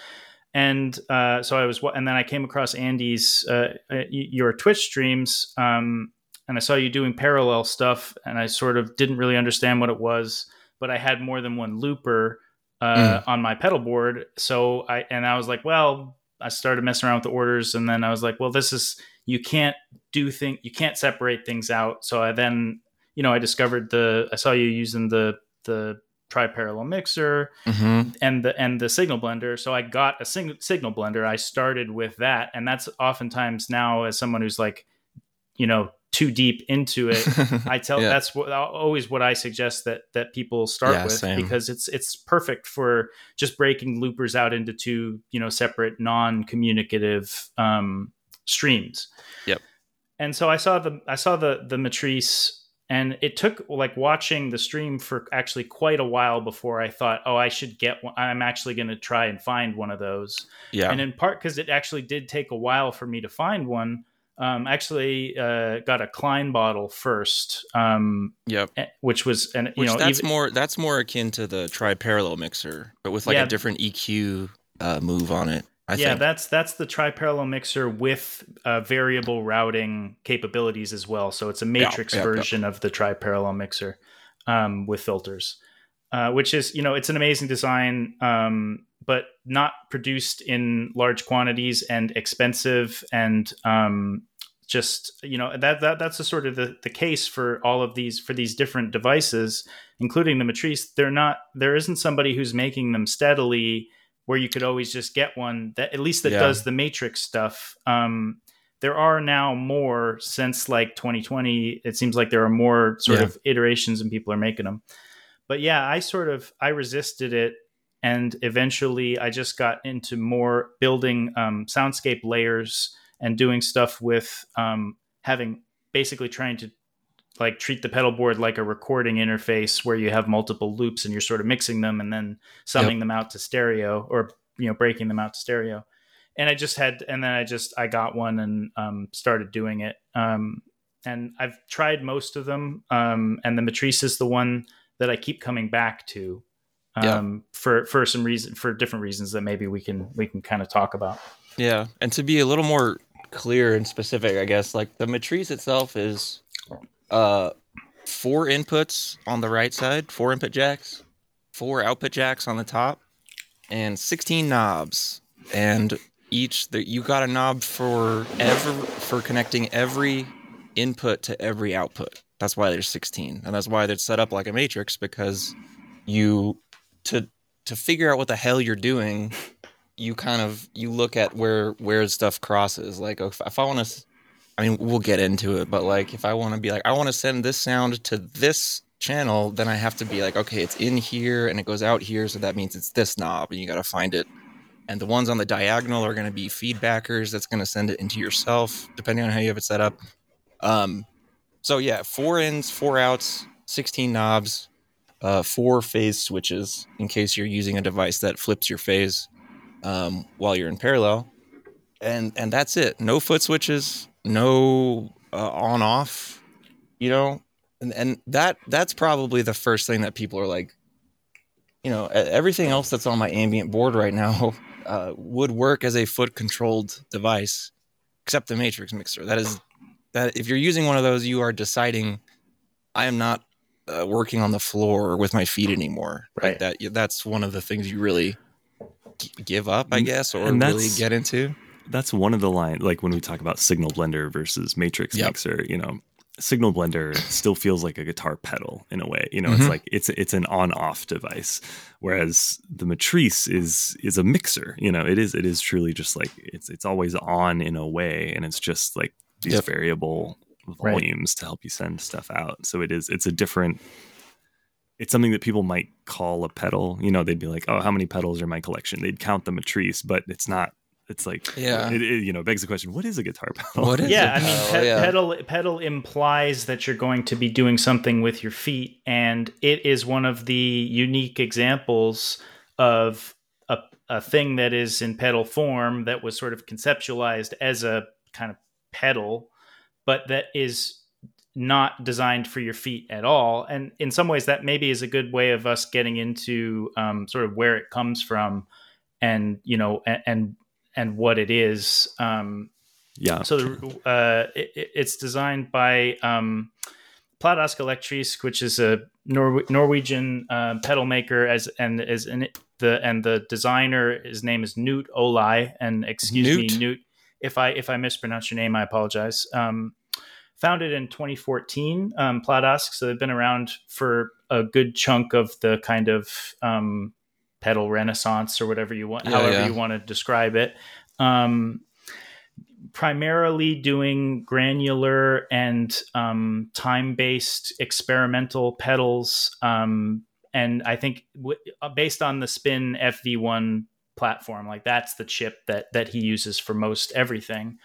Speaker 3: and uh, so I was, wa- and then I came across Andy's uh, uh, your Twitch streams, um, and I saw you doing parallel stuff, and I sort of didn't really understand what it was, but I had more than one looper uh, on my pedal board, so I and I was like, well, I started messing around with the orders, and then I was like, well, this is you can't do thing, you can't separate things out. So I then, you know, I discovered the, I saw you using the the tri-parallel mixer
Speaker 1: Mhm.
Speaker 3: and the and the signal blender so i got a sing- signal blender i started with that and that's oftentimes now as someone who's like you know too deep into it [laughs] i tell
Speaker 1: Yeah.
Speaker 3: that's what always what i suggest that that people start
Speaker 1: Yeah,
Speaker 3: with
Speaker 1: same.
Speaker 3: because it's it's perfect for just breaking loopers out into two you know separate non-communicative um streams
Speaker 1: Yep.
Speaker 3: and so i saw the i saw the the Matrise and it took like watching the stream for actually quite a while before I thought, oh, I should get one. I'm actually going to try and find one of those.
Speaker 1: Yeah.
Speaker 3: And in part because it actually did take a while for me to find one. Um, actually, uh, got a Klein bottle first, um,
Speaker 1: yep.
Speaker 3: eh, which was and you
Speaker 1: Which
Speaker 3: know
Speaker 1: that's
Speaker 3: even-
Speaker 1: more that's more akin to the tri-parallel mixer, but with like
Speaker 3: Yeah.
Speaker 1: a different EQ uh, move on it. I
Speaker 3: yeah,
Speaker 1: think.
Speaker 3: that's that's the tri-parallel mixer with uh, variable routing capabilities as well. So it's a matrix
Speaker 1: yeah, yeah.
Speaker 3: version of the tri-parallel mixer um, with filters, uh, which is you know it's an amazing design, um, but not produced in large quantities and expensive and um, just you know that that that's the sort of the, the case for all of these for these different devices, including the Matrise. They're not there isn't somebody who's making them steadily where you could always just get one that at least that
Speaker 1: Yeah.
Speaker 3: does the matrix stuff. Um, there are now more since like 2020. It seems like there are more sort
Speaker 1: Yeah.
Speaker 3: of iterations and people are making them. But yeah, I sort of I resisted it, and eventually I just got into more building um, soundscape layers and doing stuff with um, having basically trying to like treat the pedal board like a recording interface where you have multiple loops and you're sort of mixing them and then summing them out to stereo or you know breaking them out to stereo. And i just had and then i just i got one and um, started doing it. Um, and i've tried most of them um, and the Matrise is the one that i keep coming back to
Speaker 1: Yeah.
Speaker 3: um, for for some reason for different reasons that maybe we can we can kind of talk about.
Speaker 1: Yeah, and to be a little more clear and specific, I guess, like the Matrise itself is uh four inputs on the right side, four input jacks, four output jacks on the top, and 16 knobs. And each the, you got a knob for ever for connecting every input to every output. That's why there's 16. And that's why they're set up like a matrix because you to to figure out what the hell you're doing you kind of you look at where where stuff crosses like if, if i want to i mean we'll get into it but like if i want to be like i want to send this sound to this channel then i have to be like okay it's in here and it goes out here so that means it's this knob and you got to find it. And the ones on the diagonal are going to be feedbackers that's going to send it into yourself depending on how you have it set up. Um So yeah, four ins, four outs, 16 knobs, uh, four phase switches in case you're using a device that flips your phase um, while you're in parallel, and and that's it. No foot switches, no uh, on off. You know, and and that that's probably the first thing that people are like. You know, everything else that's on my ambient board right now [laughs] uh, would work as a foot controlled device, except the Matrix mixer. That is that if you're using one of those, you are deciding I am not uh, working on the floor with my feet anymore.
Speaker 3: Right.
Speaker 1: Like that that's one of the things you really g- give up, I guess, or really get into.
Speaker 2: That's one of the line like when we talk about signal blender versus matrix
Speaker 1: Yep.
Speaker 2: mixer you know signal blender [coughs] still feels like a guitar pedal in a way you know it's
Speaker 1: Mhm.
Speaker 2: like it's it's an on off device whereas the Matrise is is a mixer you know it is it is truly just like it's it's always on in a way and it's just like these
Speaker 1: Yep.
Speaker 2: variable
Speaker 3: Right.
Speaker 2: volumes to help you send stuff out so it is it's a different it's something that people might call a pedal you know they'd be like oh how many pedals are in my collection they'd count the Matrise but it's not it's like
Speaker 1: Yeah.
Speaker 2: it, it, you know begs the question what is a guitar pedal
Speaker 1: What is
Speaker 3: yeah,
Speaker 1: it?
Speaker 3: I mean,
Speaker 1: Oh,
Speaker 3: pe-
Speaker 1: yeah.
Speaker 3: pedal pedal implies that you're going to be doing something with your feet, and it is one of the unique examples of a, a thing that is in pedal form that was sort of conceptualized as a kind of pedal, but that is not designed for your feet at all. And in some ways, that maybe is a good way of us getting into um, sort of where it comes from, and you know, and and, and what it is. Um,
Speaker 2: yeah
Speaker 3: so the, uh, it, it- it's designed by um, Pladask Elektrisk, which is a Nor- Norwegian uh, pedal maker, as and is in it, the and the designer. His name is Newt Olai, and excuse
Speaker 1: Newt?
Speaker 3: me, Newt, if I if I mispronounce your name, I apologize. Um, founded in 2014, um, Pladask, so they've been around for a good chunk of the kind of um, pedal renaissance or whatever you want,
Speaker 1: Yeah,
Speaker 3: however
Speaker 1: yeah.
Speaker 3: you want to describe it. Um, primarily doing granular and um, time-based experimental pedals um, and i think w- uh, based on the spin fv1 platform like that's the chip that that he uses for most everything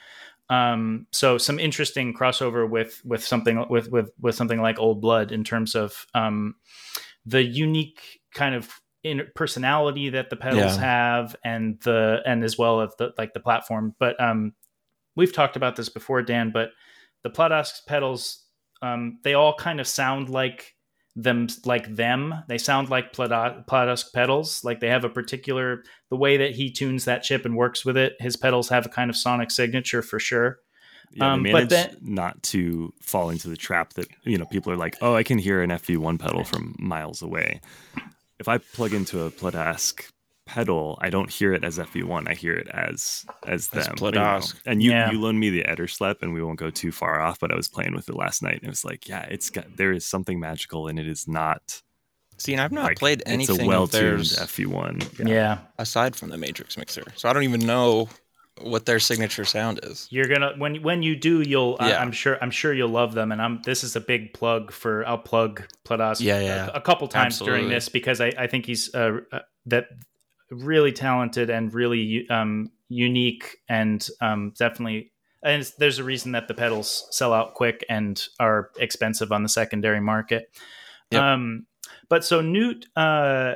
Speaker 3: um, so some interesting crossover with with something with with with something like old blood in terms of um, the unique kind of in personality that the pedals
Speaker 1: Yeah.
Speaker 3: have and the and as well of the like the platform. But um we've talked about this before dan but the Pladask pedals um they all kind of sound like them like them. They sound like Pladask pedals. Like they have a particular the way that he tunes that chip and works with it his pedals have a kind of sonic signature for sure.
Speaker 2: Yeah,
Speaker 3: um, but then-
Speaker 2: not to fall into the trap that you know people are like oh i can hear an fv1 pedal from miles away if i plug into a pladask pedal i don't hear it as fv1 i hear it as as
Speaker 1: As
Speaker 2: them you know. And you
Speaker 3: Yeah.
Speaker 2: you loaned me the Ederslep, and we won't go too far off but i was playing with it last night and it was like yeah it's got there is something magical and it is not
Speaker 1: See, and I've not
Speaker 2: like,
Speaker 1: played
Speaker 2: it's
Speaker 1: anything
Speaker 2: a well-tuned
Speaker 1: theirs
Speaker 2: fv1
Speaker 3: yeah.
Speaker 1: aside from the Matrix mixer, so I don't even know what their signature sound is.
Speaker 3: You're gonna when when you do, you'll.
Speaker 1: Yeah.
Speaker 3: I'm sure. I'm sure you'll love them. And I'm. This is a big plug for. I'll plug Pladask.
Speaker 1: Yeah, yeah.
Speaker 3: A, a couple times during this because I, I think he's uh, uh, that really talented and really um, unique and um, definitely. And it's, there's a reason that the pedals sell out quick and are expensive on the secondary market.
Speaker 1: Yep.
Speaker 3: Um, but so Newt, uh,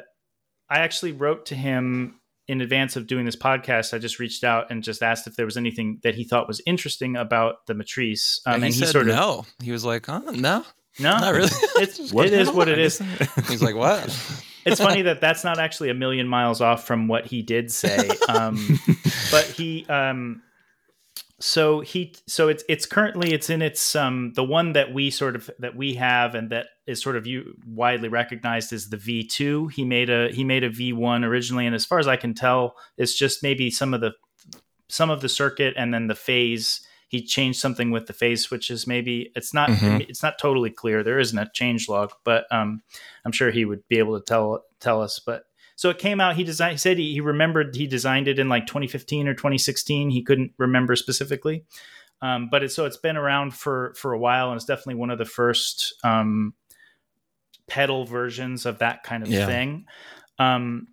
Speaker 3: I actually wrote to him in advance of doing this podcast. I just reached out and just asked if there was anything that he thought was interesting about the Matrise. Um,
Speaker 1: and he, said
Speaker 3: sort of
Speaker 1: no. He was like, "Oh, no,
Speaker 3: no,
Speaker 1: not really." [laughs]
Speaker 3: It's [laughs] it is what it is.
Speaker 1: He's like, "What?" [laughs]
Speaker 3: It's funny that that's not actually a million miles off from what he did say. Um, but he um so he so it's it's currently it's in its um the one that we sort of that we have and that is sort of you widely recognized as the V2 he made a he made a V1 originally and as far as I can tell it's just maybe some of the some of the circuit and then the phase. He changed something with the phase switches maybe. It's not
Speaker 1: Mhm.
Speaker 3: it's not totally clear. There isn't a change log but um I'm sure he would be able to tell tell us but so it came out. He designed. He said he, he remembered he designed it in like 2015 or 2016. He couldn't remember specifically, um, but it's so it's been around for for a while, and it's definitely one of the first um, pedal versions of that kind of
Speaker 1: Yeah.
Speaker 3: thing. Um,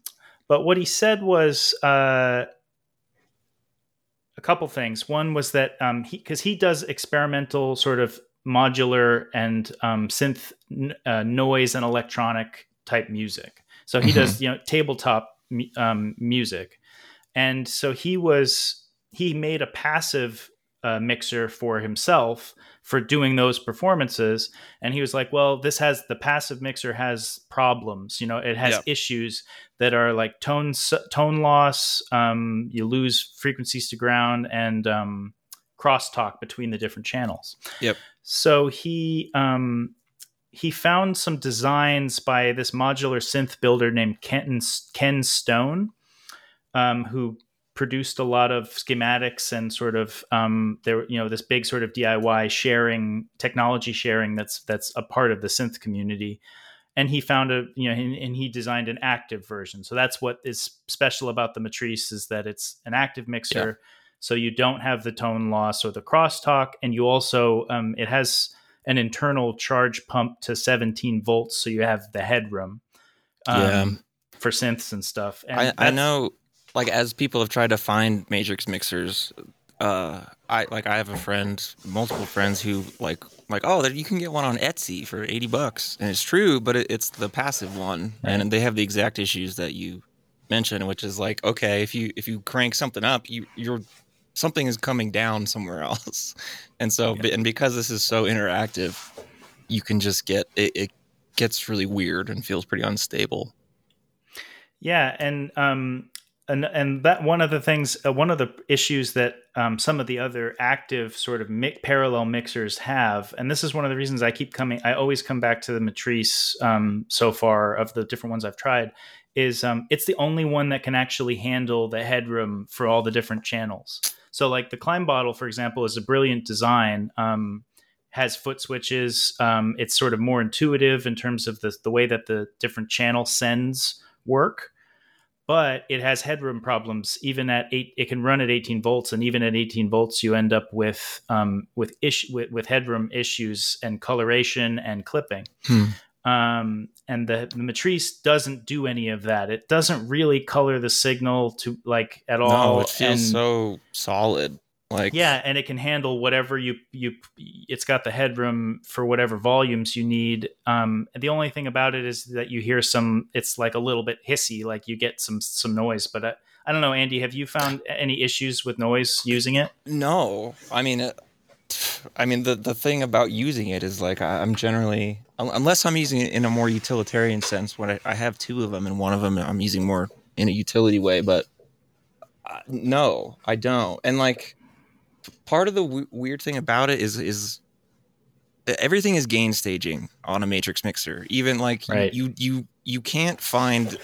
Speaker 3: but what he said was uh, a couple things. One was that um, he because he does experimental sort of modular and um, synth n- uh, noise and electronic type music. So he does you know tabletop um, music, and so he was he made a passive uh, mixer for himself for doing those performances and he was like well this has the passive mixer has problems you know it has
Speaker 1: Yep.
Speaker 3: issues that are like tone tone loss um, you lose frequencies to ground and um, crosstalk between the different channels
Speaker 1: Yep.
Speaker 3: so he um, he found some designs by this modular synth builder named Ken, Ken Stone, um, who produced a lot of schematics and sort of um, there, you know, this big sort of DIY sharing, technology sharing that's that's a part of the synth community. And he found a, you know, and, and he designed an active version. So that's what is special about the Matrise is that it's an active mixer. So you don't have the tone loss or the crosstalk, and you also um, it has an internal charge pump to 17 volts, so you have the headroom um,
Speaker 1: Yeah.
Speaker 3: for synths and stuff. And
Speaker 1: I, I know, like as people have tried to find matrix mixers, uh, I like I have a friend, multiple friends who like like oh, you can get one on Etsy for eighty bucks, and it's true, but it, it's the passive one, and they have the exact issues that you mentioned, which is like okay, if you if you crank something up, you you're something is coming down somewhere [laughs] else, and so and because this is so interactive, you can just get it, it gets really weird and feels pretty unstable.
Speaker 3: Yeah, and um, and and that one of the things, uh, one of the issues that um, some of the other active sort of mi- parallel mixers have, and this is one of the reasons I keep coming. I always come back to the Matrise um, so far of the different ones I've tried. Is um, it's the only one that can actually handle the headroom for all the different channels. So, like the Klein Bottle, for example, is a brilliant design. Um, has foot switches. Um, it's sort of more intuitive in terms of the the way that the different channel sends work but it has headroom problems even at eight it can run at 18 volts and even at 18 volts you end up with um, with, ish, with with headroom issues and coloration and clipping
Speaker 1: Hmm.
Speaker 3: Um, and the, the Matrise doesn't do any of that it doesn't really color the signal to like at all
Speaker 1: No, it feels
Speaker 3: and-
Speaker 1: so solid. Like
Speaker 3: yeah, and it can handle whatever you you. It's got the headroom for whatever volumes you need. Um, the only thing about it is that you hear some. It's like a little bit hissy, like you get some some noise. But I, I don't know, Andy. Have you found any issues with noise using it?
Speaker 1: No, I mean, it, I mean the the thing about using it is like I'm generally unless I'm using it in a more utilitarian sense. When I, I have two of them, and one of them I'm using more in a utility way, but uh, no, I don't. And like part of the w- weird thing about it is is everything is gain staging on a matrix mixer. Even like you-
Speaker 3: Right.
Speaker 1: you you you can't find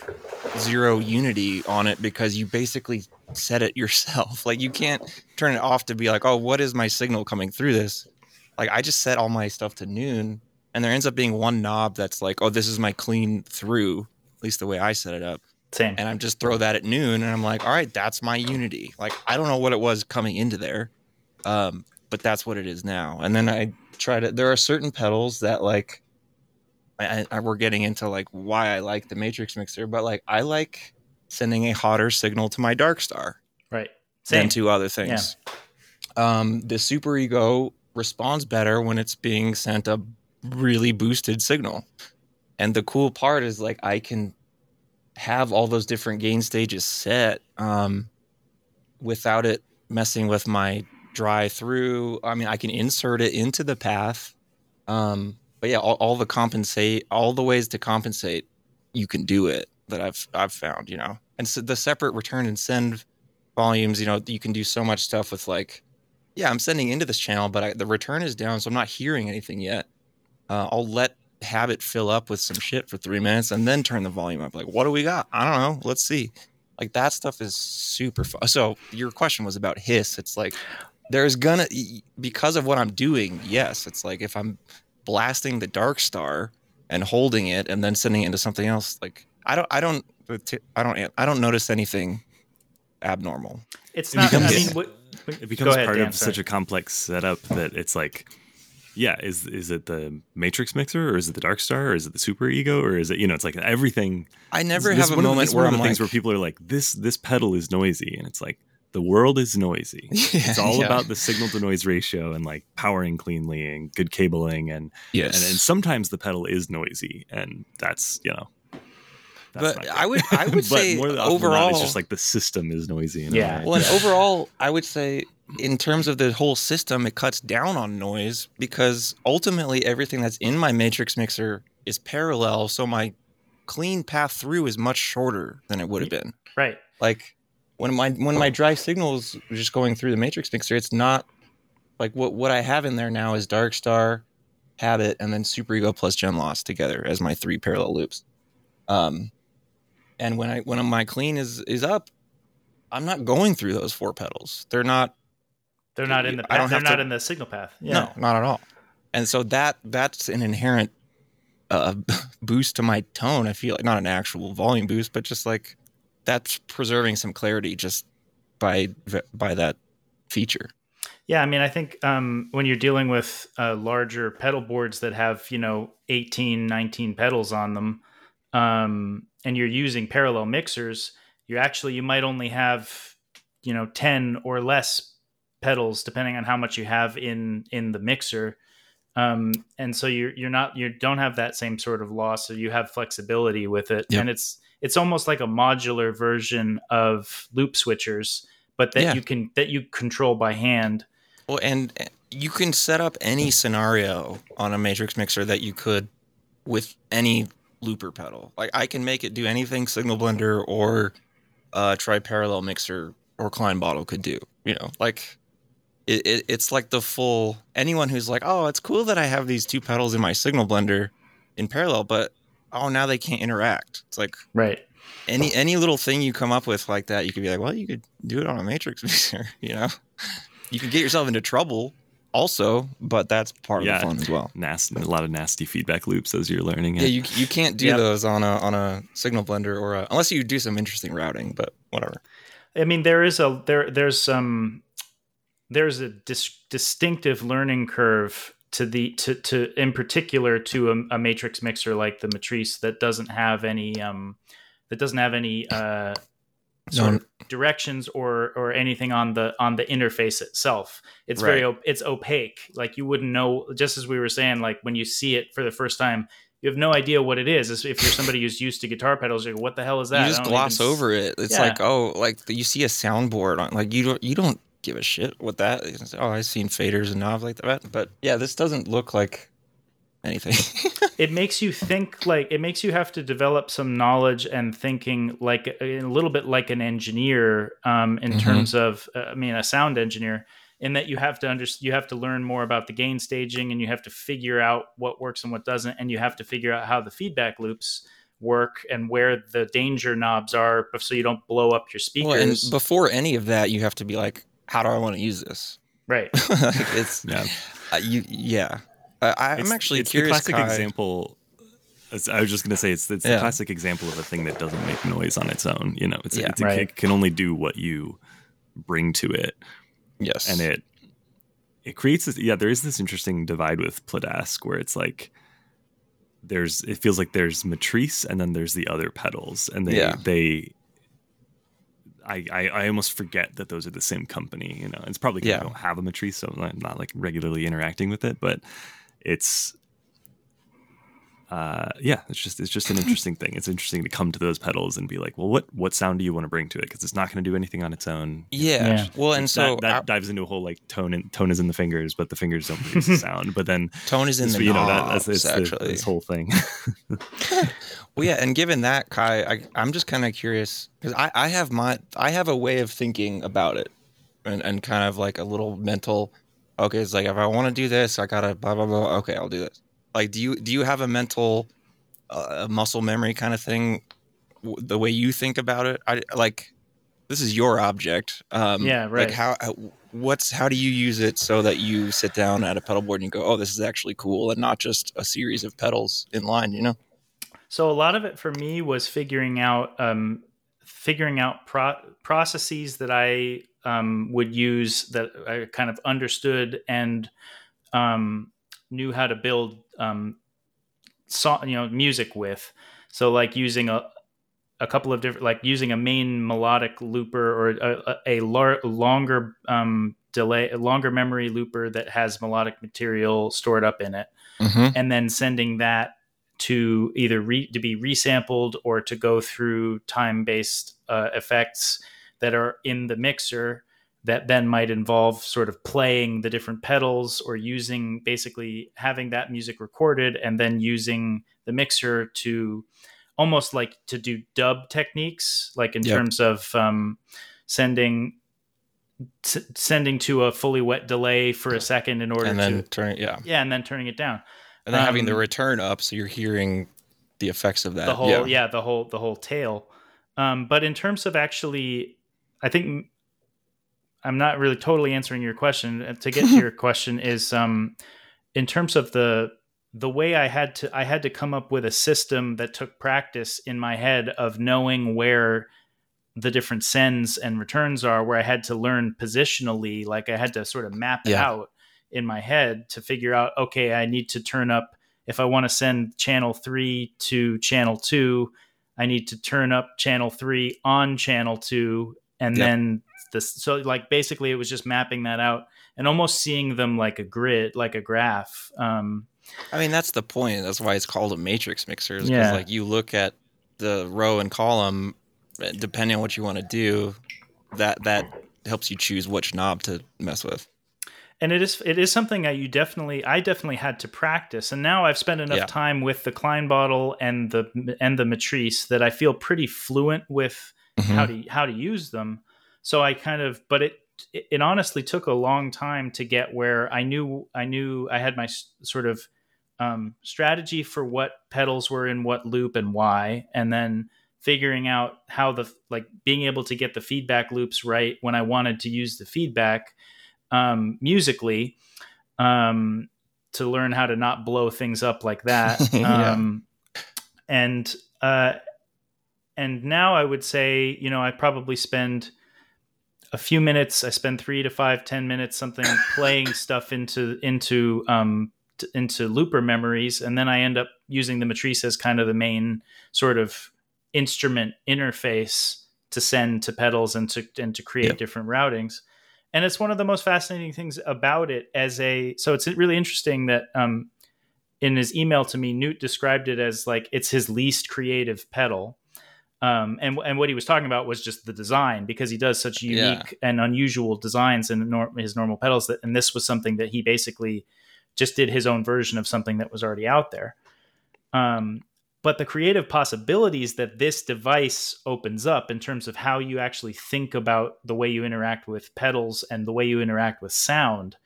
Speaker 1: zero unity on it because you basically set it yourself. [laughs] Like you can't turn it off to be like, oh, what is my signal coming through this? Like I just set all my stuff to noon, and there ends up being one knob that's like, oh, this is my clean through. At least the way I set it up
Speaker 3: Same.
Speaker 1: and I'm just throw that at noon, and I'm like, all right, that's my unity. Like I don't know what it was coming into there, um, but that's what it is now. And then I try to. There are certain pedals that like, I, I we're getting into like why I like the Matrix mixer, but like I like sending a hotter signal to my Dark Star
Speaker 3: right. Same.
Speaker 1: than to other things. Um, the Super Ego responds better when it's being sent a really boosted signal. And the cool part is like I can have all those different gain stages set um, without it messing with my dry through. I mean, I can insert it into the path. Um, but yeah, all, all the compensate, all the ways to compensate, you can do it that I've I've found, you know. And so the separate return and send volumes, you know, you can do so much stuff with like, yeah, I'm sending into this channel, but I, the return is down, so I'm not hearing anything yet. Uh, I'll let have it fill up with some shit for three minutes and then turn the volume up. Like, what do we got? I don't know. Let's see. Like that stuff is super fun. So your question was about hiss. It's like there's gonna because of what I'm doing. Yes, it's like if I'm blasting the dark star and holding it and then sending it into something else. Like I don't, I don't, I don't, I don't notice anything abnormal.
Speaker 3: It's
Speaker 2: It
Speaker 3: not. I
Speaker 2: becomes-
Speaker 3: mean, [laughs] what,
Speaker 2: It becomes
Speaker 3: ahead,
Speaker 2: part
Speaker 3: Dan,
Speaker 2: of
Speaker 3: sorry.
Speaker 2: such a complex setup that it's like, yeah, is is it the Matrix mixer or is it the Dark Star or is it the Super Ego or is it you know it's like everything.
Speaker 1: I never
Speaker 2: this is
Speaker 1: have a
Speaker 2: one of the-
Speaker 1: moment
Speaker 2: this
Speaker 1: where
Speaker 2: one
Speaker 1: I'm
Speaker 2: of the things
Speaker 1: like,
Speaker 2: where people are like this this pedal is noisy and it's like the world is noisy. [laughs] It's all
Speaker 1: Yeah.
Speaker 2: about the signal to noise ratio and like powering cleanly and good cabling and
Speaker 1: Yes.
Speaker 2: and, and sometimes the pedal is noisy and that's you know. That's
Speaker 1: But I would- I would [laughs] say
Speaker 2: more often than not,
Speaker 1: overall-
Speaker 2: it's just like the system is noisy. in a
Speaker 3: Yeah.
Speaker 2: way.
Speaker 1: Well, and overall, I would say in terms of the whole system, it cuts down on noise because ultimately everything that's in my matrix mixer is parallel. So my clean path through is much shorter than it would have been.
Speaker 3: Right.
Speaker 1: Like when my when my dry signal is just going through the matrix mixer, it's not like what what I have in there now is Dark Star, Habit, and then Super Ego plus Gen Loss together as my three parallel loops. Um, and when I when my clean is is up, I'm not going through those four pedals. They're not.
Speaker 3: They're not in the
Speaker 1: I don't
Speaker 3: path. They're
Speaker 1: have
Speaker 3: not
Speaker 1: to-
Speaker 3: in the signal path. Yeah.
Speaker 1: No, not at all. And so that that's an inherent uh, [laughs] boost to my tone. I feel like not an actual volume boost, but just like that's preserving some clarity just by by that feature.
Speaker 3: Yeah, I mean, I think um, when you're dealing with uh, larger pedal boards that have, you know, 18, 19 pedals on them, um, and you're using parallel mixers, you actually you might only have, you know, 10 or less pedals depending on how much you have in in the mixer. Um, and so you're you're not you don't have that same sort of loss, so you have flexibility with it,
Speaker 1: Yep.
Speaker 3: and it's it's almost like a modular version of loop switchers, but that
Speaker 1: Yeah.
Speaker 3: you can that you control by hand.
Speaker 1: Well, and uh, you can set up any scenario on a matrix mixer that you could with any looper pedal. Like I can make it do anything Signal Blender or uh, tri parallel mixer or Klein Bottle could do. You know, like it, it, it's like the full. Anyone who's like, oh, it's cool that I have these two pedals in my Signal Blender in parallel, but oh, now they can't interact. It's like
Speaker 3: Right.
Speaker 1: any any little thing you come up with like that, you could be like, well, you could do it on a matrix [laughs] mixer. You know, you can get yourself into trouble also, but that's part
Speaker 2: Yeah.
Speaker 1: of the fun as well.
Speaker 2: nasty, a lot of nasty feedback loops as you're learning it.
Speaker 1: Yeah, you you can't do
Speaker 3: Yep.
Speaker 1: those on a on a signal blender or a, unless you do some interesting routing, but whatever.
Speaker 3: I mean, there is a there there's some there's a dis- distinctive learning curve to the to to in particular to a, a matrix mixer like the Matrise that doesn't have any um that doesn't have any uh sort
Speaker 1: No.
Speaker 3: of directions or or anything on the on the interface itself. It's very
Speaker 1: Right.
Speaker 3: op- it's opaque. Like you wouldn't know. Just as we were saying, like when you see it for the first time. You have no idea what it is. If you're somebody who's used to guitar pedals, you're like, "What the hell is that?"
Speaker 1: you just gloss
Speaker 3: even
Speaker 1: over it. It's
Speaker 3: Yeah.
Speaker 1: like oh, like you see a soundboard on like you don't you don't give a shit what that is. Oh, I've seen faders and knobs like that, but yeah, this doesn't look like anything. [laughs]
Speaker 3: it makes you think like it makes you have to develop some knowledge and thinking like a little bit like an engineer um, in
Speaker 1: Mhm.
Speaker 3: terms of uh, i mean a sound engineer in that you have to under, you have to learn more about the gain staging and you have to figure out what works and what doesn't and you have to figure out how the feedback loops work and where the danger knobs are so you don't blow up your speakers
Speaker 1: well, and before any of that, you have to be like, how do I want to use this?
Speaker 3: right [laughs]
Speaker 1: like it's
Speaker 2: Yeah.
Speaker 1: uh, you yeah. Uh, I, I'm
Speaker 2: It's-
Speaker 1: actually
Speaker 2: it's
Speaker 1: curious.
Speaker 2: the classic
Speaker 1: Kai.
Speaker 2: example. I was just gonna say it's it's the
Speaker 1: Yeah.
Speaker 2: classic example of a thing that doesn't make noise on its own. You know, it's,
Speaker 1: Yeah.
Speaker 2: it's, it can only do what you bring to it,
Speaker 1: Yes,
Speaker 2: and it it creates this. Yeah, there is this interesting divide with Pladask where it's like there's it feels like there's Matrise and then there's the other pedals, and they
Speaker 1: Yeah.
Speaker 2: they. I, I, I almost forget that those are the same company. You know, it's probably because
Speaker 1: Yeah.
Speaker 2: I don't have a Matrise, so I'm not like regularly interacting with it. But it's uh, yeah, it's just it's just an interesting thing. It's interesting to come to those pedals and be like, well, what what sound do you want to bring to it? Because it's not going to do anything on its own.
Speaker 1: yeah.
Speaker 3: Yeah.
Speaker 1: Well, and
Speaker 2: That-
Speaker 1: so
Speaker 2: that,
Speaker 1: our-
Speaker 2: dives into a whole like tone and tone is in the fingers, but the fingers don't produce a [laughs] sound. But then
Speaker 1: tone is in
Speaker 2: it's-
Speaker 1: the
Speaker 2: you know that, that's it's the-
Speaker 1: actually.
Speaker 2: this whole thing. [laughs] [laughs]
Speaker 1: Well, yeah, and given that, Kai, I, I'm just kind of curious because I, I have my I have a way of thinking about it, and, and kind of like a little mental. Okay, it's like if I want to do this, I gotta blah blah blah. Okay, I'll do this. Like, do you do you have a mental, uh, muscle memory kind of thing, w- the way you think about it? I like this is your object. Um,
Speaker 3: Yeah, right.
Speaker 1: Like how, how what's how do you use it so that you sit down at a pedal board and you go, oh, this is actually cool, and not just a series of pedals in line, you know?
Speaker 3: So a lot of it for me was figuring out um, figuring out pro- processes that I um, would use that I kind of understood and um, knew how to build um, so, you know music with. So like using a a couple of different, like using a main melodic looper or a, a, a lar- longer um, delay, a longer memory looper that has melodic material stored up in it,
Speaker 1: Mhm.
Speaker 3: and then sending that to either re- to be resampled or to go through time based uh, effects that are in the mixer that then might involve sort of playing the different pedals or using basically having that music recorded and then using the mixer to almost like to do dub techniques like in
Speaker 1: Yep.
Speaker 3: terms of um, sending s- sending to a fully wet delay for a second in order
Speaker 1: and then
Speaker 3: to
Speaker 1: turn yeah,
Speaker 3: yeah and then turning it down
Speaker 1: and then having the
Speaker 3: Um,
Speaker 1: return up, so you're hearing the effects of that.
Speaker 3: the whole
Speaker 1: yeah.
Speaker 3: yeah. the whole the whole tail um but in terms of actually i think i'm not really totally answering your question. Uh, to get to your [laughs] question is um in terms of the the way i had to i had to come up with a system that took practice in my head of knowing where the different sends and returns are where i had to learn positionally like i had to sort of map it out in my head to figure out okay i need to turn up if I want to send channel three to channel two, I need to turn up channel three on channel two, and
Speaker 1: Yep.
Speaker 3: then this. So like basically, it was just mapping that out and almost seeing them like a grid, like a graph. Um,
Speaker 1: I mean, that's the point. That's why it's called a matrix mixer. Because
Speaker 3: Yeah.
Speaker 1: like you look at the row and column, eh, depending on what you want to do, that that helps you choose which knob to mess with.
Speaker 3: and it is it is something that you definitely I definitely had to practice, and now I've spent enough
Speaker 1: Yeah.
Speaker 3: time with the Klein bottle and the and the Matrise that I feel pretty fluent with
Speaker 1: Mm-hmm.
Speaker 3: how to how to use them. So I kind of, but it it honestly took a long time to get where I knew I knew I had my sort of um, strategy for what pedals were in what loop and why, and then figuring out how the like being able to get the feedback loops right when I wanted to use the feedback um, musically um, to learn how to not blow things up like that. [laughs]
Speaker 1: Yeah.
Speaker 3: um, and uh, and now I would say, you know, I probably spend a few minutes. I spend three to five, ten minutes, something [coughs] playing stuff into into um, t- into looper memories, and then I end up using the Matrise as kind of the main sort of instrument interface to send to pedals and to and to create different routings. And it's one of the most fascinating things about it as a so it's really interesting that um, in his email to me, Newt described it as like it's his least creative pedal. Um, and and what he was talking about was just the design because he does such
Speaker 1: Yeah.
Speaker 3: unique and unusual designs in nor- his normal pedals that and this was something that he basically just did his own version of something that was already out there. Um, but the creative possibilities that this device opens up in terms of how you actually think about the way you interact with pedals and the way you interact with sound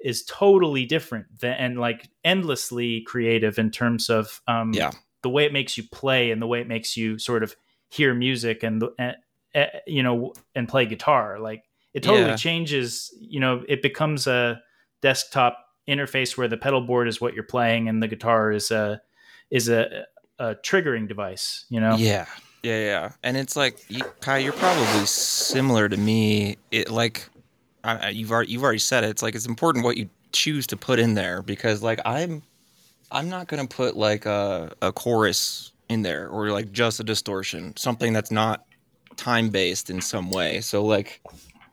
Speaker 3: is totally different than and like endlessly creative in terms of um,
Speaker 1: Yeah.
Speaker 3: the way it makes you play and the way it makes you sort of hear music and uh, uh, you know and play guitar like it totally
Speaker 1: Yeah.
Speaker 3: changes you know it becomes a desktop interface where the pedal board is what you're playing and the guitar is a is a, a triggering device you know
Speaker 1: Yeah, yeah, yeah. And it's like, you, Kai, you're probably similar to me. It like, I, I- you've already you've already said it. It's like it's important what you choose to put in there because like I'm, I'm not gonna put like a a chorus in there or like just a distortion, something that's not time based in some way. So like.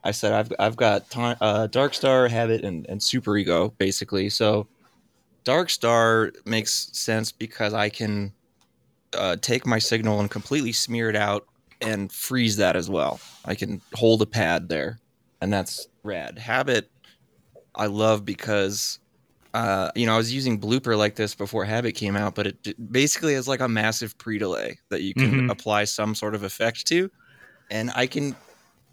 Speaker 1: I said I've I've got time, uh, Dark Star, Habit, and, and Super Ego basically. So Dark Star makes sense because I can uh, take my signal and completely smear it out and freeze that as well. I can hold a pad there, and that's rad. Habit, I love because, uh, you know, I was using Blooper like this before Habit came out, but it, basically is like a massive pre delay that you can
Speaker 3: Mhm.
Speaker 1: apply some sort of effect to. And I can,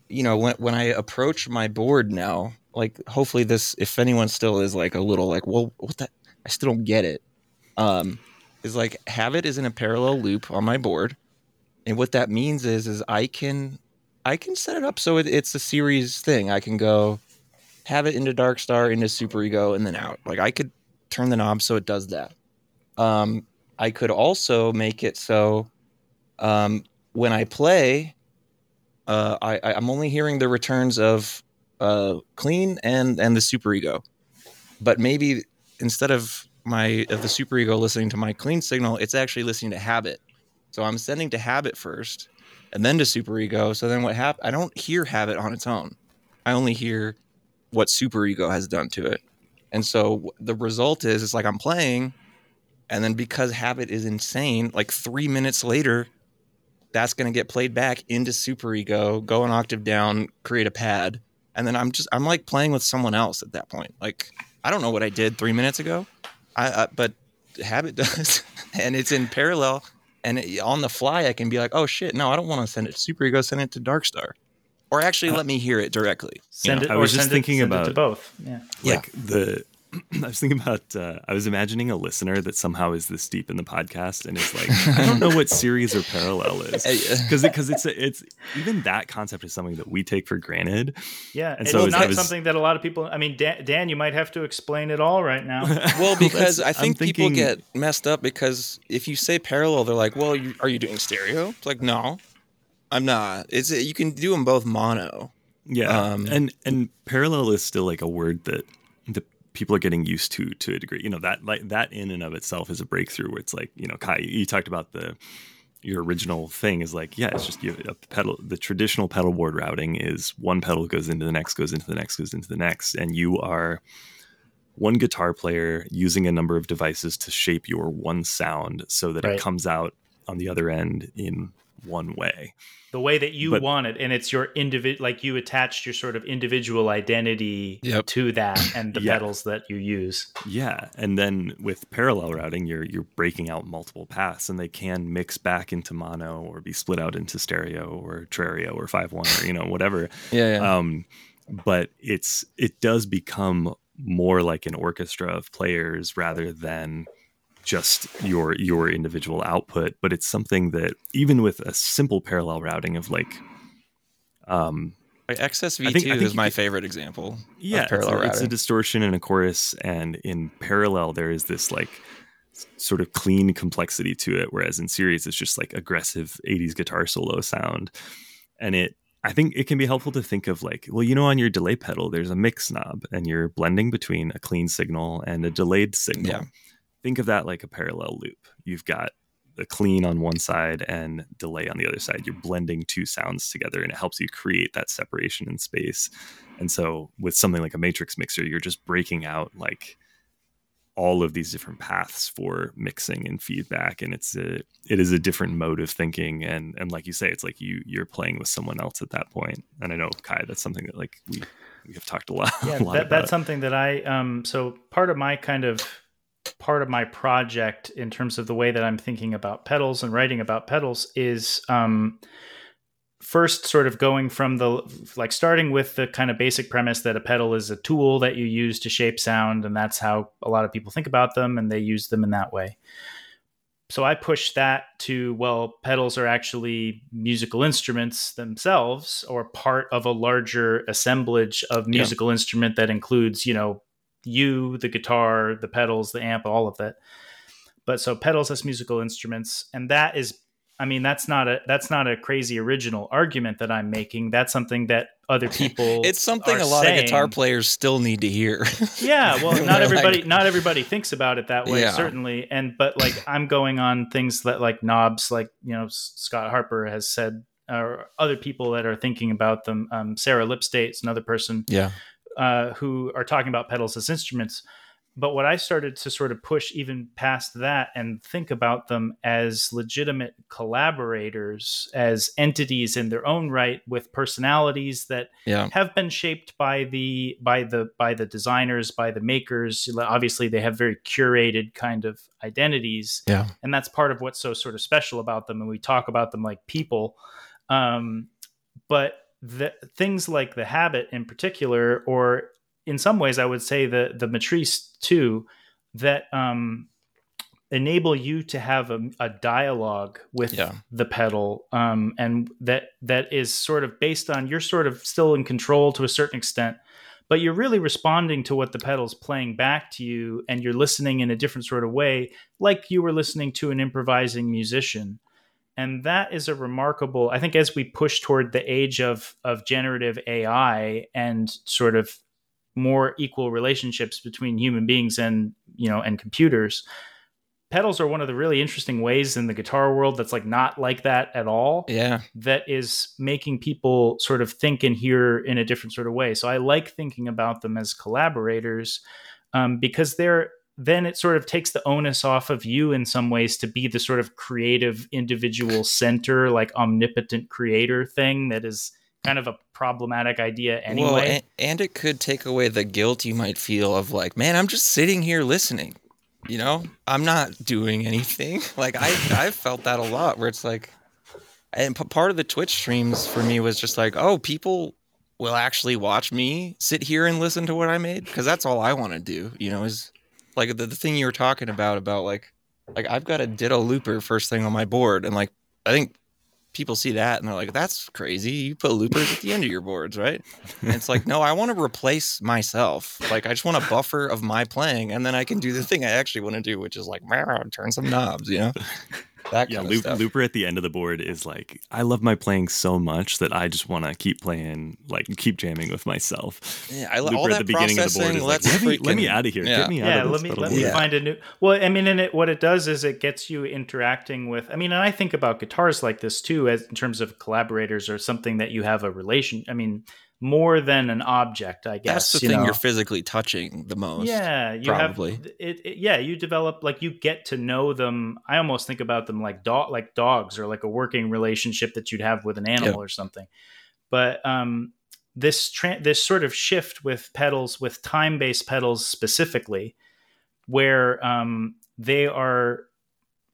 Speaker 1: you know, when, when I approach my board now, like hopefully this, if anyone still is like a little like, well, what that, I still don't get it. Um, is like Habit is in a parallel loop on my board and what that means is is i can i can set it up so it, it's a series thing i can go have it into dark star into super ego and then out like i could turn the knob so it does that um i could also make it so um when i play uh i i'm only hearing the returns of uh clean and and the super ego but maybe instead of my of the super ego listening to my clean signal, it's actually listening to habit. So I'm sending to habit first, and then to Super Ego. So then what happened? I don't hear habit on its own. I only hear what superego has done to it. And so the result is it's like I'm playing and then because habit is insane, like 3 minutes later that's going to get played back into superego, go an octave down, create a pad, and then I'm just I'm like playing with someone else at that point. Like I don't know what I did 3 minutes ago. I, uh, but habit [laughs] does and it's in parallel and it, on the fly I can be like, "Oh shit, no, I don't want to send it to superego, send it to darkstar." Or actually, let me hear it directly.
Speaker 3: Send
Speaker 1: You
Speaker 3: it.
Speaker 1: know?
Speaker 2: I
Speaker 3: or
Speaker 2: was just
Speaker 3: send it-
Speaker 2: thinking
Speaker 3: send it
Speaker 2: about-
Speaker 3: to both. Yeah.
Speaker 1: Yeah.
Speaker 2: like the [clears throat] I was thinking about uh, I was imagining a listener that somehow is this deep in the podcast and is like I don't know what series or parallel [laughs] is because because it's a, it's even that concept is something that we take for granted.
Speaker 3: Yeah,
Speaker 2: And
Speaker 3: it's
Speaker 2: so it
Speaker 3: not
Speaker 2: was-
Speaker 3: something that a lot of people. I mean, Dan, Dan, you might have to explain it all right now. [laughs]
Speaker 1: Well, because I think
Speaker 2: I'm
Speaker 1: people get messed up because if you say parallel, they're like, "Well, you, are you doing stereo?" It's like, no, I'm not. It's you can do them both mono.
Speaker 2: Yeah,
Speaker 1: Um,
Speaker 2: and and parallel is still like a word that the people are getting used to to a degree. You know that like that in and of itself is a breakthrough. Where it's like you know, Kai, you talked about the your original thing is like yeah, it's just you a pedal. The traditional pedal board routing is one pedal goes into the next, goes into the next, goes into the next, and you are one guitar player using a number of devices to shape your one sound so that
Speaker 3: Right.
Speaker 2: it comes out on the other end in one way.
Speaker 3: the way that you
Speaker 2: But-
Speaker 3: want it, and it's your individual. Like you attached your sort of individual identity
Speaker 1: Yep.
Speaker 3: to that, [clears throat] and the
Speaker 2: Yeah.
Speaker 3: pedals that you use.
Speaker 2: Yeah, and then with parallel routing, you're you're breaking out multiple paths, and they can mix back into mono or be split out into stereo or trio or five one or you know whatever. [laughs]
Speaker 1: Yeah, yeah.
Speaker 2: Um, but it's it does become more like an orchestra of players rather than just your your individual output. But it's something that even with a simple parallel routing of like um
Speaker 1: like XSV2
Speaker 2: I think- I think
Speaker 1: is my
Speaker 2: could-
Speaker 1: favorite example.
Speaker 2: yeah,
Speaker 1: of
Speaker 2: it's
Speaker 1: parallel
Speaker 2: a, it's a distortion and a chorus, and in parallel there is this like sort of clean complexity to it, whereas in series it's just like aggressive '80s guitar solo sound, and it. I think it can be helpful to think of like, well, you know, on your delay pedal, there's a mix knob, and you're blending between a clean signal and a delayed signal.
Speaker 1: Yeah.
Speaker 2: Think of that like a parallel loop. You've got the clean on one side and delay on the other side. You're blending two sounds together, and it helps you create that separation in space. And so with something like a matrix mixer, you're just breaking out like all of these different paths for mixing and feedback. And it's a it is a different mode of thinking. And and like you say, it's like you you're playing with someone else at that point. And I know Kai, that's something that like we we have talked a lot, [laughs]
Speaker 3: Yeah,
Speaker 2: a lot
Speaker 3: that,
Speaker 2: about.
Speaker 3: that's something that I. Um, so part of my kind of part of my project in terms of the way that I'm thinking about pedals and writing about pedals is um, first sort of going from the like starting with the kind of basic premise that a pedal is a tool that you use to shape sound and that's how a lot of people think about them and they use them in that way. So i push that to well pedals are actually musical instruments themselves or part of a larger assemblage of musical instrument that includes you know you the guitar the pedals the amp all of that but so pedals as musical instruments and that is I mean, that's not a that's not a crazy original argument that I'm making. That's something that other [laughs] people.
Speaker 1: It's something a lot of guitar players still need to hear. [laughs]
Speaker 3: Yeah, well, [laughs] not
Speaker 1: like-
Speaker 3: everybody not everybody thinks about it that way,
Speaker 1: Yeah.
Speaker 3: certainly. And but like I'm going on things that like knobs, like you know Scott Harper has said, or other people that are thinking about them. Um, Sarah Lipstate's another person
Speaker 1: yeah.
Speaker 3: Uh, who are talking about pedals as instruments. But what I started to sort of push even past that and think about them as legitimate collaborators, as entities in their own right with personalities that
Speaker 1: Yeah.
Speaker 3: have been shaped by the by the by the designers, by the makers. Obviously, they have very curated kind of identities
Speaker 1: Yeah.
Speaker 3: and that's part of what's so sort of special about them and we talk about them like people um, but the things like the habit in particular or in some ways i would say the the Matrise too that um, enable you to have a, a dialogue with
Speaker 1: Yeah.
Speaker 3: the pedal um, and that that is sort of based on you're sort of still in control to a certain extent but you're really responding to what the pedal's playing back to you and you're listening in a different sort of way like you were listening to an improvising musician and that is a remarkable i think as we push toward the age of of generative ai and sort of more equal relationships between human beings and you know and computers pedals are one of the really interesting ways in the guitar world that's like not like that at all
Speaker 1: Yeah.
Speaker 3: that is making people sort of think and hear in a different sort of way. So I like thinking about them as collaborators um, because they're then it sort of takes the onus off of you in some ways to be the sort of creative individual center, like omnipotent creator thing that is kind of a problematic idea anyway.
Speaker 1: Well, and, and it could take away the guilt you might feel of like, man, I'm just sitting here listening. You know, I'm not doing anything. [laughs] Like I, I've felt that a lot, where it's like, and p- part of the Twitch streams for me was just like, oh, people will actually watch me sit here and listen to what I made because that's all I want to do. You know, is like the, the thing you were talking about about like, like I've got a ditto looper first thing on my board, and like I think people see that and they're like, that's crazy. You put loopers at the end of your boards, right? And it's like, [laughs] no, I want to replace myself. Like, I just want a buffer of my playing, and then I can do the thing I actually want to do, which is like, [laughs] turn some knobs, you know? That
Speaker 2: Yeah,
Speaker 1: of
Speaker 2: loop,
Speaker 1: stuff.
Speaker 2: looper at the end of the board is like I love my playing so much that I just want to keep playing, like keep jamming with myself.
Speaker 1: Yeah, I,
Speaker 2: Looper
Speaker 1: all
Speaker 2: at
Speaker 1: that
Speaker 2: the beginning of the board is like,
Speaker 1: let's
Speaker 2: let me let me out of here,
Speaker 1: yeah.
Speaker 2: get me out
Speaker 3: yeah,
Speaker 2: of
Speaker 3: let
Speaker 2: this
Speaker 3: me let me.
Speaker 1: Yeah.
Speaker 3: find a new. Well, I mean, and it, what it does is it gets you interacting with. I mean, and I think about guitars like this too, as in terms of collaborators or something that you have a relation. I mean, more than an object, I guess.
Speaker 1: That's the
Speaker 3: you
Speaker 1: thing
Speaker 3: know?
Speaker 1: you're physically touching the most.
Speaker 3: Yeah, you
Speaker 1: probably.
Speaker 3: have it, it. Yeah, you develop like you get to know them. I almost think about them like dog, like dogs, or like a working relationship that you'd have with an animal or something. But um, this tra- this sort of shift with pedals, with time based pedals specifically, where um, they are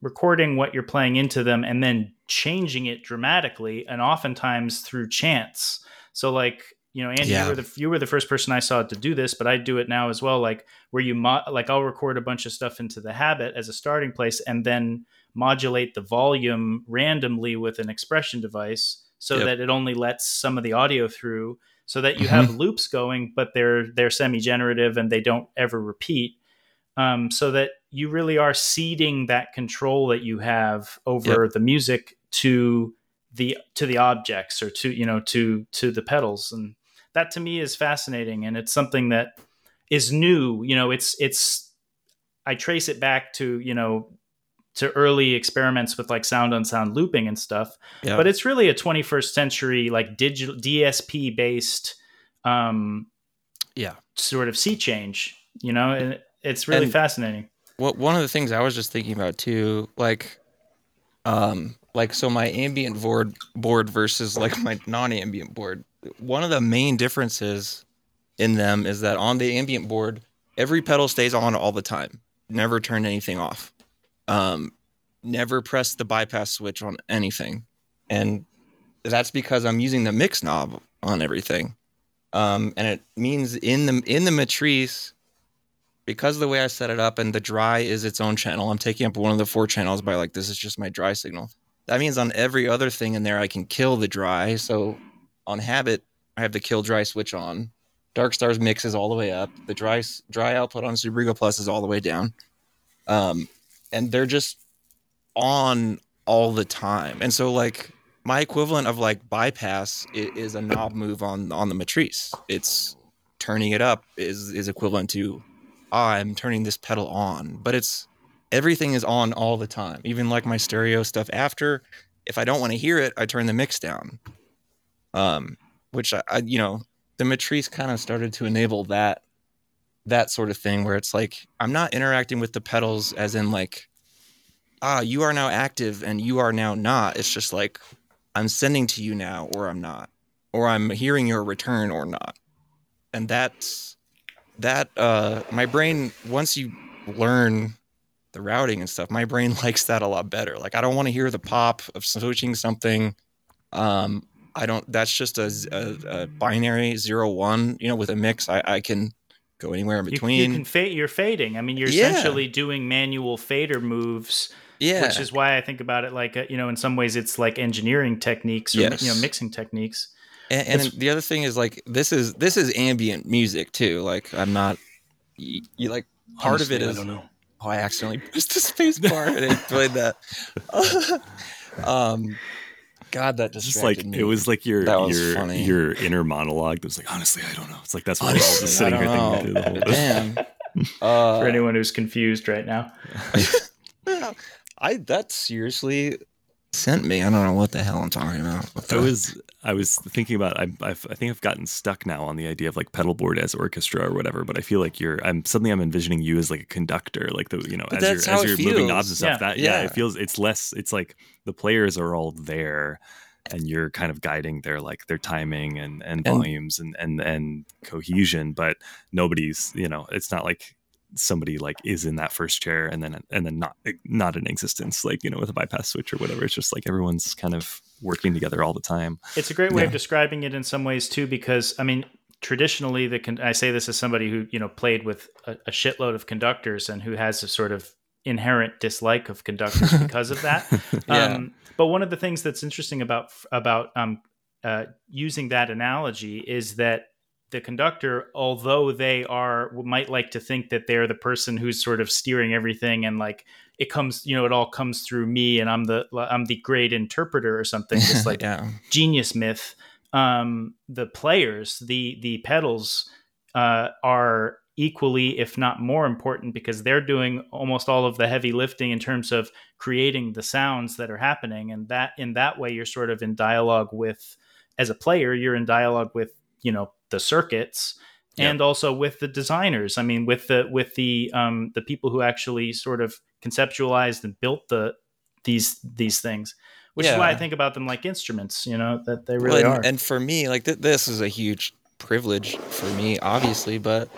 Speaker 3: recording what you're playing into them and then changing it dramatically, and oftentimes through chance. So like you know, Andy,
Speaker 1: Yeah.
Speaker 3: you were the you were the first person I saw to do this, but I do it now as well. Like where you mo- like I'll record a bunch of stuff into the habit as a starting place, and then modulate the volume randomly with an expression device so
Speaker 1: Yep.
Speaker 3: that it only lets some of the audio through, so that you have loops going, but they're they're semi generative and they don't ever repeat. Um, so that you really are ceding that control that you have over the music to the to the objects or to you know to to the pedals and that to me is fascinating and it's something that is new you know it's it's i trace it back to you know to early experiments with like sound on sound looping and stuff
Speaker 1: Yeah.
Speaker 3: but it's really a 21st century like digital dsp based um
Speaker 1: Yeah.
Speaker 3: sort of sea change you know and it's really
Speaker 1: And-
Speaker 3: fascinating
Speaker 1: What one of the things I was just thinking about too, like, um, like so my ambient board board versus like my non-ambient board. One of the main differences in them is that on the ambient board, every pedal stays on all the time. Never turn anything off. Um, never press the bypass switch on anything, and that's because I'm using the mix knob on everything. Um, and it means in the in the Matrise because of the way I set it up and the dry is its own channel, I'm taking up one of the four channels by like this is just my dry signal. That means on every other thing in there I can kill the dry. So on habit, I have the kill dry switch on. Dark Stars mix is all the way up. The dry dry output on Super Ego Plus is all the way down. Um, and they're just on all the time. And so like my equivalent of like bypass is a knob move on on the Matrise. It's turning it up is is equivalent to "Ah, I'm turning this pedal on, but it's everything is on all the time. Even like my stereo stuff after, if I don't want to hear it, I turn the mix down. Um, which I, I you know, the Matrise kind of started to enable that that sort of thing where it's like I'm not interacting with the pedals as in like ah, you are now active and you are now not. It's just like I'm sending to you now or I'm not. Or I'm hearing your return or not. And that's that uh my brain once you learn the routing and stuff. My brain [laughs] likes that a lot better. Like i don't want to hear the pop of switching something. Um i don't that's just a binary zero one you know with a mix. I, I can go anywhere in between
Speaker 3: you, can fade you're fading. I mean you're
Speaker 1: Yeah.
Speaker 3: essentially doing manual fader moves
Speaker 1: yeah.
Speaker 3: which is why I think about it like uh, you know in some ways it's like engineering techniques or
Speaker 1: Yes.
Speaker 3: you know mixing techniques.
Speaker 1: and, and the other thing is like this is this is ambient music too. Like i'm not you, you like part
Speaker 4: Honestly,
Speaker 1: of it
Speaker 4: I don't know.
Speaker 1: Oh, I accidentally pressed the space bar and I played that. [laughs] um, God, that
Speaker 2: Just like
Speaker 1: me.
Speaker 2: it was like your
Speaker 1: That was
Speaker 2: your
Speaker 1: funny.
Speaker 2: your inner monologue that was like, honestly, I don't know. It's like that's what we're all just sitting here
Speaker 1: don't
Speaker 2: thinking the whole [laughs]
Speaker 1: Damn. [laughs] Uh,
Speaker 3: For anyone who's confused right now,
Speaker 1: I that seriously sent me. I don't know what the hell I'm talking about. What
Speaker 2: I was I was thinking about I I've, I think I've gotten stuck now on the idea of like pedal board as orchestra or whatever. But I feel like you're I'm suddenly I'm envisioning you as like a conductor, like the you know
Speaker 1: But
Speaker 2: as you're as you're moving knobs and stuff.
Speaker 3: Yeah.
Speaker 2: That yeah.
Speaker 1: Yeah.
Speaker 2: it feels it's less. It's like the players are all there. And you're kind of guiding their like their timing and, and
Speaker 1: And-
Speaker 2: volumes and, and and cohesion, but nobody's you know it's not like somebody like is in that first chair and then and then not not in existence like you know with a bypass switch or whatever it's just like everyone's kind of working together all the time
Speaker 3: It's a great way of describing it in some ways too, because I mean, traditionally, the con- I say this as somebody who you know played with a, a shitload of conductors and who has a sort of inherent dislike of conductors [laughs] because of that. [laughs]
Speaker 1: Yeah.
Speaker 3: Um, but one of the things that's interesting about about um, uh, using that analogy is that the conductor, although they are might like to think that they're the person who's sort of steering everything and like it comes, you know, it all comes through me and I'm the I'm the great interpreter or something, just [laughs] like
Speaker 1: yeah.
Speaker 3: genius myth. Um, the players, the the pedals, uh, are equally, if not more important, because they're doing almost all of the heavy lifting in terms of creating the sounds that are happening, and that in that way you're sort of in dialogue with, as a player, you're in dialogue with you know the circuits
Speaker 2: Yeah.
Speaker 3: and also with the designers. I mean, with the with the um, the people who actually sort of conceptualized and built the these these things which is why I think about them like instruments. You know that they
Speaker 1: Well,
Speaker 3: really
Speaker 1: and,
Speaker 3: are.
Speaker 1: and for me, like th- this is a huge privilege for me, obviously, but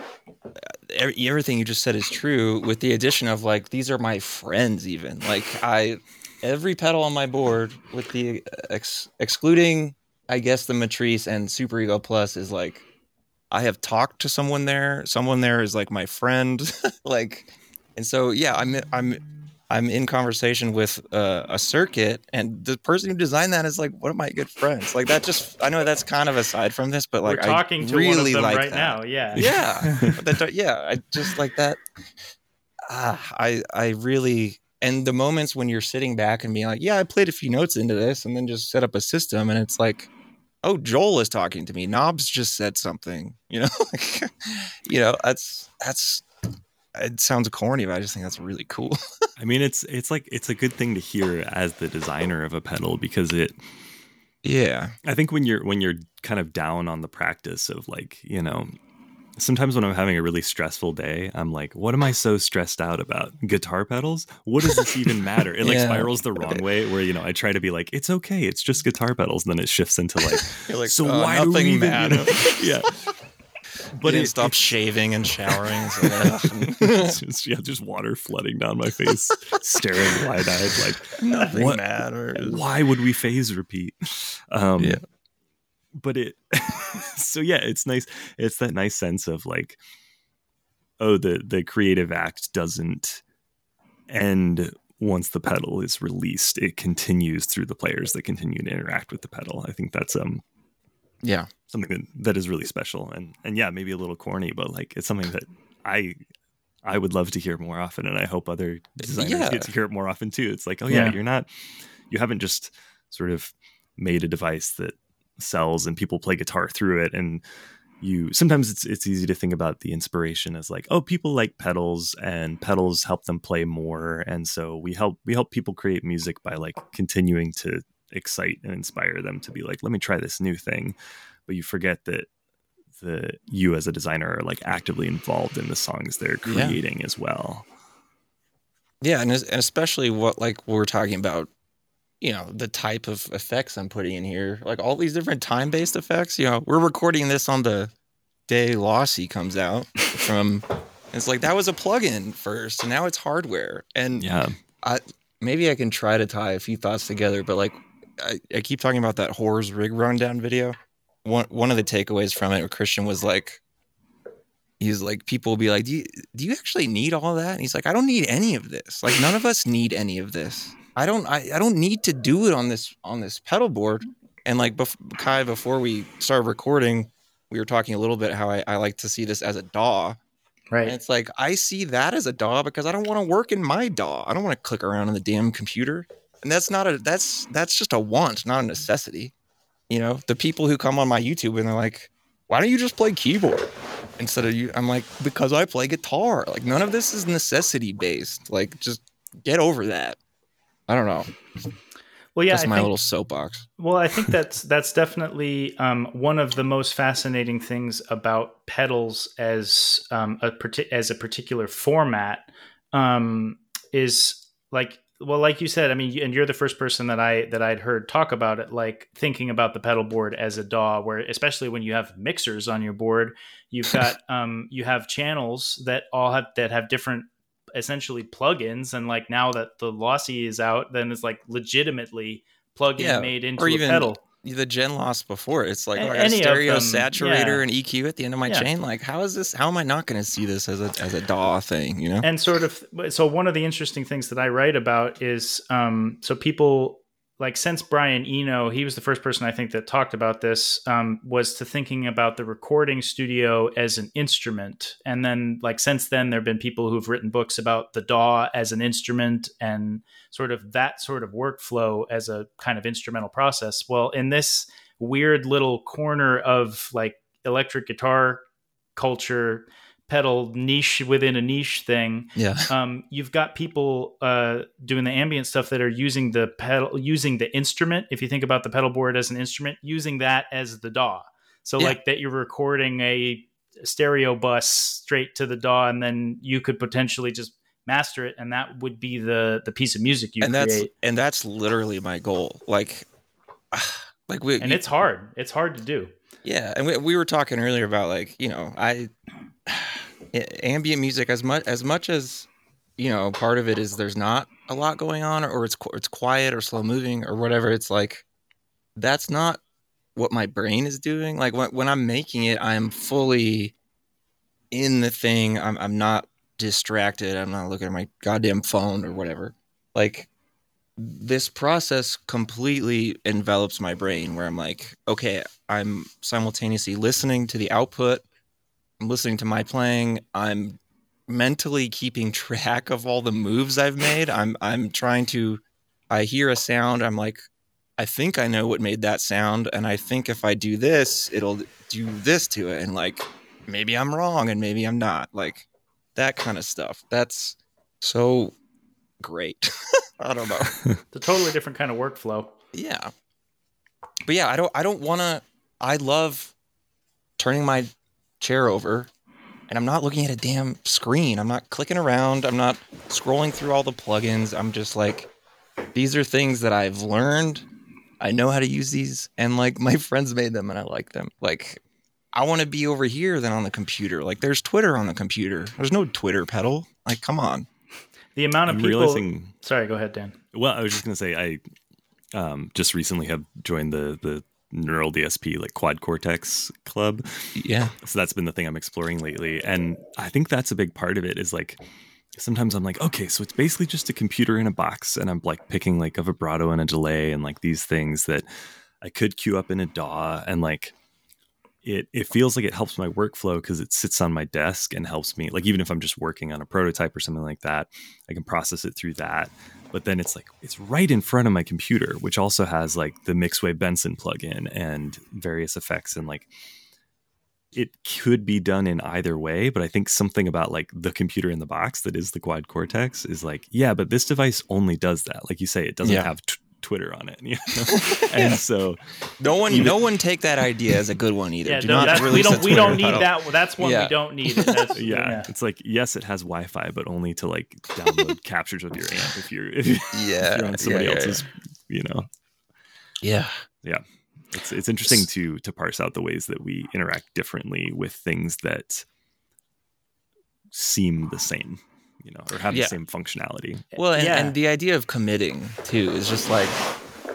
Speaker 1: e- everything you just said is true. With the addition of like these are my friends, even like I, every pedal on my board, with the ex- excluding, I guess the Matrise and Super Ego Plus is like. I have talked to someone there. Someone there is like my friend, [laughs] like, and so yeah, I'm I'm I'm in conversation with uh, a circuit, and the person who designed that is like one of my good friends. Like that, just I know that's kind of aside from this, but like
Speaker 3: We're talking
Speaker 1: I
Speaker 3: to
Speaker 1: really
Speaker 3: one of them
Speaker 1: like
Speaker 3: right
Speaker 1: that.
Speaker 3: now. Yeah.
Speaker 1: Yeah, [laughs] that, yeah, I just like that. Ah, I I really and the moments when you're sitting back and being like, yeah, I played a few notes into this, and then just set up a system, and it's like. Oh, Joel is talking to me. Knobs just said something. [laughs] You know, you know, that's that's. It sounds corny, but I just think that's really cool. [laughs]
Speaker 2: I mean, it's it's like it's a good thing to hear as the designer of a pedal because it.
Speaker 1: yeah,
Speaker 2: I think when you're when you're kind of down on the practice of like you know, sometimes when I'm having a really stressful day, I'm like, what am I so stressed out about? Guitar pedals? What does this even matter? It like
Speaker 1: Yeah.
Speaker 2: spirals the wrong way where you know I try to be like, it's okay, it's just guitar pedals, and then it shifts into like, [laughs]
Speaker 1: like,
Speaker 2: so
Speaker 1: "Oh,
Speaker 2: why do we
Speaker 1: nothing
Speaker 2: even, you [laughs] know? yeah.
Speaker 1: but
Speaker 2: But
Speaker 1: he
Speaker 2: it,
Speaker 1: didn't stop shaving and showering. So [laughs]
Speaker 2: it's just, yeah, just water flooding down my face, staring wide eyed, like
Speaker 1: nothing
Speaker 2: What-
Speaker 1: matters.
Speaker 2: why would we phase repeat? Um,
Speaker 1: Yeah.
Speaker 2: But it, [laughs] so yeah, it's nice. It's that nice sense of like, oh, the the creative act doesn't end once the pedal is released. It continues through the players that continue to interact with the pedal. I think that's um
Speaker 1: Yeah,
Speaker 2: something that, that is really special and and yeah, maybe a little corny, but like it's something that I. I would love to hear more often, and I hope other designers
Speaker 1: Yeah.
Speaker 2: get to hear it more often too. It's like, oh yeah,
Speaker 3: Yeah.
Speaker 2: you're not, you haven't just sort of made a device that sells and people play guitar through it and you sometimes it's it's easy to think about the inspiration as like oh people like pedals and pedals help them play more and so we help we help people create music by like continuing to excite and inspire them to be like let me try this new thing but you forget that the you as a designer are like actively involved in the songs they're
Speaker 1: Yeah.
Speaker 2: creating as well
Speaker 1: yeah, and, and especially what like we're talking about, you know, the type of effects I'm putting in here, like all these different time based effects. You know, we're recording this on the day Lossy comes out from. It's like that was a plugin first, and now it's hardware, and
Speaker 2: yeah
Speaker 1: I maybe I can try to tie a few thoughts together, but like I, I keep talking about that horrors rig rundown video. One one of the takeaways from it, Christian was like, he's like, people will be like, do you do you actually need all that? And he's like, I don't need any of this. Like none of us need any of this. I don't I, I don't need to do it on this on this pedal board. And like bef- Kai, before we started recording, we were talking a little bit how I, I like to see this as a DAW. And
Speaker 3: right.
Speaker 1: it's like I see that as a DAW because I don't want to work in my DAW. I don't want to click around on the damn computer. And that's not a that's that's just a want, not a necessity. You know, the people who come on my YouTube and they're like, "Why don't you just play keyboard instead of you?" I'm like, "Because I play guitar. Like none of this is necessity based. Like just get over that. I don't know.
Speaker 3: Well, yeah,
Speaker 1: That's
Speaker 3: I
Speaker 1: my
Speaker 3: think,
Speaker 1: little soapbox.
Speaker 3: Well, I think that's that's definitely um, one of the most fascinating things about pedals as um, a as a particular format um, is like well, like you said, I mean, and you're the first person that I that I'd heard talk about it, like thinking about the pedal board as a DAW, where especially when you have mixers on your board, you've got [laughs] um, you have channels that all have that have different essentially plugins, and like now that the Lossy is out, then it's like legitimately plug-in
Speaker 1: Yeah,
Speaker 3: made into
Speaker 1: or
Speaker 3: a
Speaker 1: even
Speaker 3: pedal.
Speaker 1: The Gen Loss before it's like
Speaker 3: A-
Speaker 1: I got a stereo
Speaker 3: them,
Speaker 1: saturator
Speaker 3: yeah.
Speaker 1: and EQ at the end of my
Speaker 3: Yeah.
Speaker 1: chain. Like, how is this? How am I not going to see this as a as a DAW thing? You know?
Speaker 3: and sort of so one of the interesting things that i write about is um so people like since brian eno he was the first person i think that talked about this um, was to thinking about the recording studio as an instrument. And then like since then there have been people who've written books about the daw as an instrument and sort of that sort of workflow as a kind of instrumental process. Well in this weird little corner of like electric guitar culture pedal niche within a niche thing
Speaker 1: yeah.
Speaker 3: um, you've got people uh, doing the ambient stuff that are using the pedal using the instrument if you think about the pedal board as an instrument using that as the daw so
Speaker 1: Yeah.
Speaker 3: like that you're recording a stereo bus straight to the daw and then you could potentially just master it and that would be the the piece of music you
Speaker 1: and
Speaker 3: create
Speaker 1: that's and that's literally my goal. Like, [sighs] like we
Speaker 3: and it's hard it's hard to do
Speaker 1: Yeah, and we, we were talking earlier about like you know I [sighs] ambient music as much as much as you know part of it is there's not a lot going on or it's it's quiet or slow moving or whatever. It's like that's not what my brain is doing. Like when when I'm making it, I'm fully in the thing. I'm I'm not distracted. I'm not looking at my goddamn phone or whatever. Like this process completely envelops my brain where I'm like, okay, I'm simultaneously listening to the output, I'm listening to my playing, I'm mentally keeping track of all the moves I've made. I'm I'm trying to I hear a sound, I'm like I think I know what made that sound and I think if I do this, it'll do this to it and like maybe I'm wrong and maybe I'm not. Like that kind of stuff. That's so great. [laughs] I don't know. [laughs]
Speaker 3: it's a totally different kind of workflow
Speaker 1: Yeah. But yeah, I don't I don't want to I love turning my chair over and I'm not looking at a damn screen. I'm not clicking around. I'm not scrolling through all the plugins. I'm just like these are things that I've learned. I know how to use these and like [laughs] my friends made them and I like them. Like I want to be over here than on the computer. Like there's Twitter on the computer. There's no Twitter pedal. Like come on.
Speaker 3: the amount of
Speaker 2: I'm
Speaker 3: people
Speaker 2: realizing.
Speaker 3: sorry go ahead dan
Speaker 2: Well, I was just gonna say I um, just recently have joined the the Neural DSP like Quad Cortex Club.
Speaker 1: Yeah.
Speaker 2: So that's been the thing I'm exploring lately, and I think that's a big part of it. Is like sometimes I'm like, okay, so it's basically just a computer in a box, and I'm like picking like a vibrato and a delay and like these things that I could queue up in a DAW, and like it it feels like it helps my workflow because it sits on my desk and helps me. Like even if I'm just working on a prototype or something like that, I can process it through that. But then it's like it's right in front of my computer, which also has like the Mixwave Benson plugin and various effects and like it could be done in either way, but I think something about like the computer in the box that is the quad cortex is like, yeah, but this device only does that. Like you say, it doesn't
Speaker 1: Yeah.
Speaker 2: have t- Twitter on it, [laughs] you know? [laughs] and so
Speaker 1: No one,
Speaker 2: Even-
Speaker 1: no one take that idea as a good one either.
Speaker 3: yeah
Speaker 1: Do
Speaker 3: no,
Speaker 1: not
Speaker 3: that's, we
Speaker 1: release a
Speaker 3: don't we don't need
Speaker 1: pedal.
Speaker 3: that that's one
Speaker 1: Yeah.
Speaker 3: we don't need That's- [laughs]
Speaker 2: yeah, it's like yes, it has Wi-Fi, but only to like download captures of your amp if you're if, you- if
Speaker 1: Yeah,
Speaker 2: you're on somebody
Speaker 1: yeah, yeah,
Speaker 2: else's, you know.
Speaker 1: Yeah, yeah.
Speaker 2: It's it's interesting to to parse out the ways that we interact differently with things that seem the same, you know, or have
Speaker 1: Yeah.
Speaker 2: the same functionality.
Speaker 1: Well, and,
Speaker 3: Yeah.
Speaker 1: and the idea of committing too is just like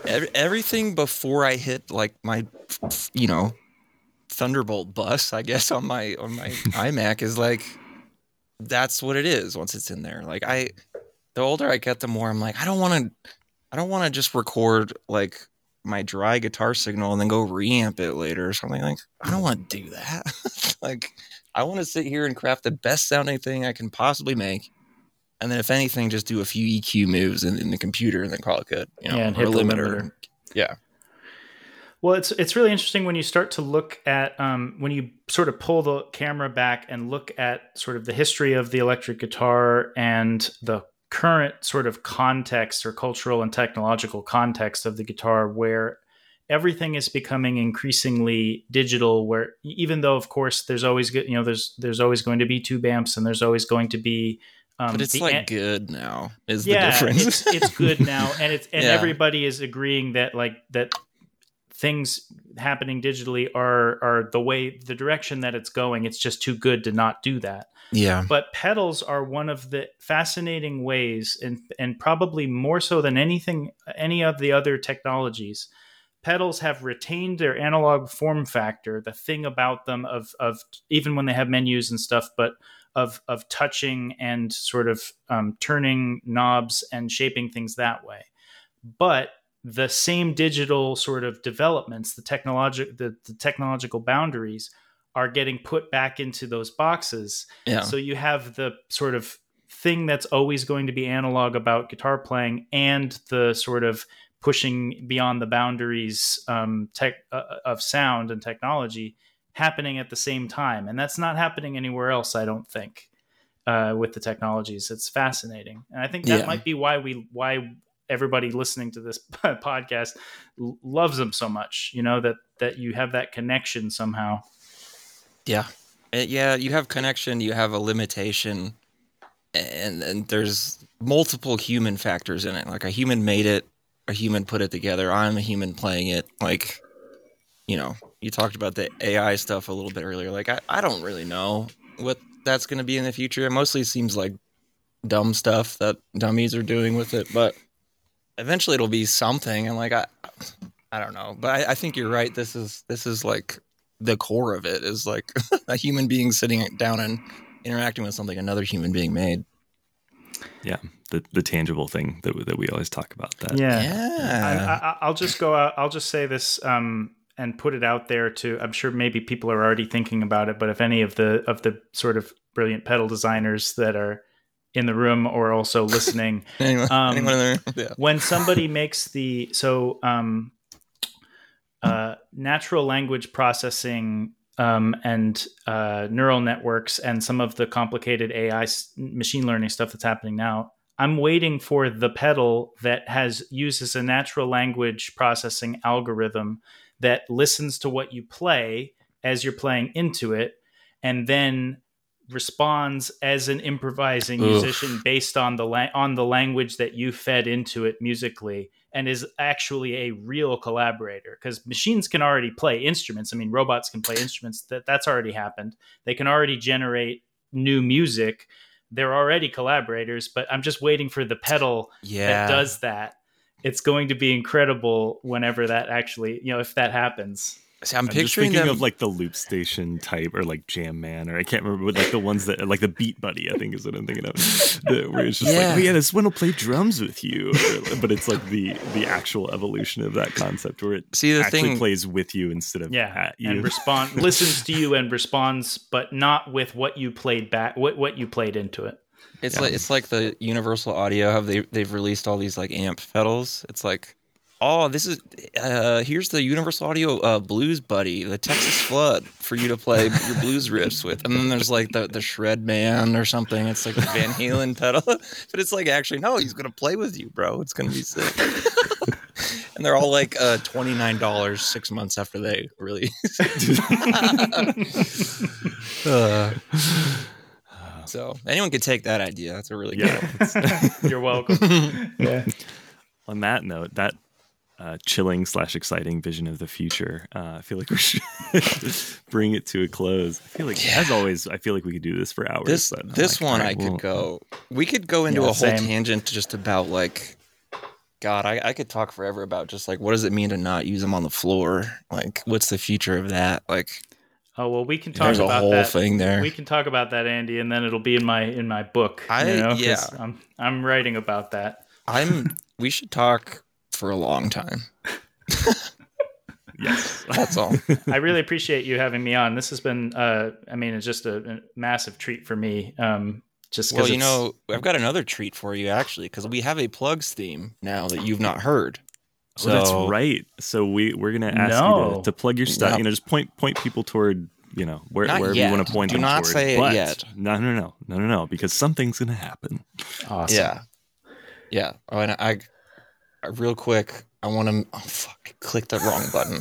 Speaker 1: ev- everything before I hit like my, you know, Thunderbolt bus. I guess on my on my [laughs] iMac is like that's what it is once it's in there. Like I, the older I get, the more I'm like I don't want to, I don't want to just record like my dry guitar signal and then go reamp it later or something. Like I don't want to do that. [laughs] like I want to sit here and craft the best sounding thing I can possibly make and then if anything, just do a few EQ moves in, in the computer and then call it good. You know,
Speaker 3: Yeah, and
Speaker 1: or
Speaker 3: hit the
Speaker 1: limiter.
Speaker 3: limiter.
Speaker 1: Yeah,
Speaker 3: Well, it's it's really interesting when you start to look at um, when you sort of pull the camera back and look at sort of the history of the electric guitar and the current sort of context or cultural and technological context of the guitar where everything is becoming increasingly digital where even though of course there's always you know there's there's always going to be tube amps and there's always going to be um,
Speaker 1: but it's like
Speaker 3: an-
Speaker 1: good now. Is
Speaker 3: yeah,
Speaker 1: the difference?
Speaker 3: it's it's [laughs] good now, and it's and
Speaker 1: Yeah.
Speaker 3: everybody is agreeing that like that things happening digitally are are the way the direction that it's going. It's just too good to not do that.
Speaker 1: yeah.
Speaker 3: But pedals are one of the fascinating ways, and and probably more so than anything any of the other technologies. Pedals have retained their analog form factor, the thing about them of of even when they have menus and stuff, but of of touching and sort of um, turning knobs and shaping things that way. But the same digital sort of developments, the technologic the, the technological boundaries are getting put back into those boxes.
Speaker 1: Yeah.
Speaker 3: So you have the sort of thing that's always going to be analog about guitar playing and the sort of pushing beyond the boundaries um, tech, uh, of sound and technology happening at the same time. And that's not happening anywhere else, I don't think, uh, with the technologies. It's fascinating. And I think that
Speaker 1: Yeah.
Speaker 3: might be why we, why everybody listening to this [laughs] podcast l- loves them so much, you know, that, that you have that connection somehow.
Speaker 1: Yeah. Uh, yeah, you have connection, you have a limitation, and and there's multiple human factors in it. Like a human made it, a human put it together. I'm a human playing it. Like, you know, you talked about the AI stuff a little bit earlier. Like, I, I don't really know what that's going to be in the future. It mostly seems like dumb stuff that dummies are doing with it, but eventually it'll be something. And like, I, I don't know, but I, I think you're right. This is this is like the core of it is like [laughs] a human being sitting down and interacting with something another human being made.
Speaker 2: Yeah, the the tangible thing that we- that we always talk about. That
Speaker 3: Yeah. I,
Speaker 1: Yeah.
Speaker 3: I, I'll just go out. I'll just say this um, and put it out there to. I'm sure maybe people are already thinking about it, but if any of the of the sort of brilliant pedal designers that are in the room or also [laughs] listening,
Speaker 1: anyone,
Speaker 3: um,
Speaker 1: anyone in there? Yeah.
Speaker 3: when somebody [laughs] makes the so um, uh, natural language processing um, and uh, neural networks and some of the complicated AI machine learning stuff that's happening now. I'm waiting for the pedal that has uses a natural language processing algorithm that listens to what you play as you're playing into it, and then responds as an improvising
Speaker 1: Oof.
Speaker 3: musician based on the la- on the language that you fed into it musically and is actually a real collaborator. Because machines can already play instruments. I mean robots can play instruments. That that's already happened. They can already generate new music. They're already collaborators but i'm just waiting for the pedal
Speaker 1: Yeah.
Speaker 3: that does that it's going to be incredible whenever that actually you know if that happens
Speaker 1: See, I'm
Speaker 2: I'm just
Speaker 1: picturing
Speaker 2: thinking
Speaker 1: them.
Speaker 2: of like the loop station type or like Jam Man or I can't remember, but like the ones that like the Beat Buddy, I think is what I'm thinking of. [laughs] The, where it's just
Speaker 1: Yeah.
Speaker 2: like, oh yeah, this one will play drums with you, or, [laughs] but it's like the the actual evolution of that concept where it
Speaker 1: See, the
Speaker 2: actually
Speaker 1: thing-
Speaker 2: plays with you instead of
Speaker 3: yeah
Speaker 2: at you.
Speaker 3: and respond listens to you and responds but not with what you played back what what you played into it
Speaker 1: It's
Speaker 2: Yeah.
Speaker 1: like it's like the Universal Audio have they they've released all these like amp pedals. It's like, oh, this is uh here's the Universal Audio uh, Blues Buddy, the Texas Flood for you to play your blues riffs with. And then there's like the the Shred Man or something. It's like the Van Halen pedal, [laughs] but it's like actually no, he's gonna play with you, bro. It's gonna be sick. [laughs] and they're all like uh, twenty nine dollars six months after they release. [laughs] Uh, so anyone could take that idea. That's a really good.
Speaker 2: yeah. [laughs]
Speaker 3: you're welcome [laughs] yeah
Speaker 2: On that note, that uh, chilling slash exciting vision of the future, uh, I feel like we should [laughs] bring it to a close. I feel like, as always, I feel like we could do this for hours.
Speaker 1: This
Speaker 2: but
Speaker 1: this
Speaker 2: like,
Speaker 1: one
Speaker 2: all
Speaker 1: I
Speaker 2: right,
Speaker 1: could
Speaker 2: well,
Speaker 1: go. We could go into
Speaker 3: Yeah,
Speaker 1: a whole
Speaker 3: same.
Speaker 1: tangent just about like, God, I, I could talk forever about just like what does it mean to not use them on the floor? Like, what's the future of that? Like,
Speaker 3: oh well we can talk
Speaker 1: there's a
Speaker 3: about
Speaker 1: whole
Speaker 3: that
Speaker 1: thing there.
Speaker 3: we can talk about that andy and then it'll be in my in my book
Speaker 1: I-
Speaker 3: you know, 'cause
Speaker 1: yeah.
Speaker 3: i'm i'm writing about that
Speaker 1: I'm. [laughs] we should talk for a long time.
Speaker 2: Yes.
Speaker 1: That's all.
Speaker 3: I really appreciate you having me on. This has been, uh, I mean, it's just a, a massive treat for me. Um, just because
Speaker 1: well, you know, I've got another treat for you actually because we have a plugs theme now that you've not heard.
Speaker 2: Oh, that's right. So we we're gonna ask you to, to plug your stuff.
Speaker 1: Yeah.
Speaker 2: You know, just point point people toward you know where,
Speaker 1: Not
Speaker 2: wherever
Speaker 1: yet.
Speaker 2: you want to point
Speaker 1: Do
Speaker 2: them
Speaker 1: not
Speaker 2: toward.
Speaker 1: say it
Speaker 2: But
Speaker 1: yet.
Speaker 2: No, no, no, no, no, no, because something's gonna happen.
Speaker 3: awesome.
Speaker 1: Yeah. Yeah. Oh, and I, I real quick, I want to. Oh fuck! I clicked the wrong button.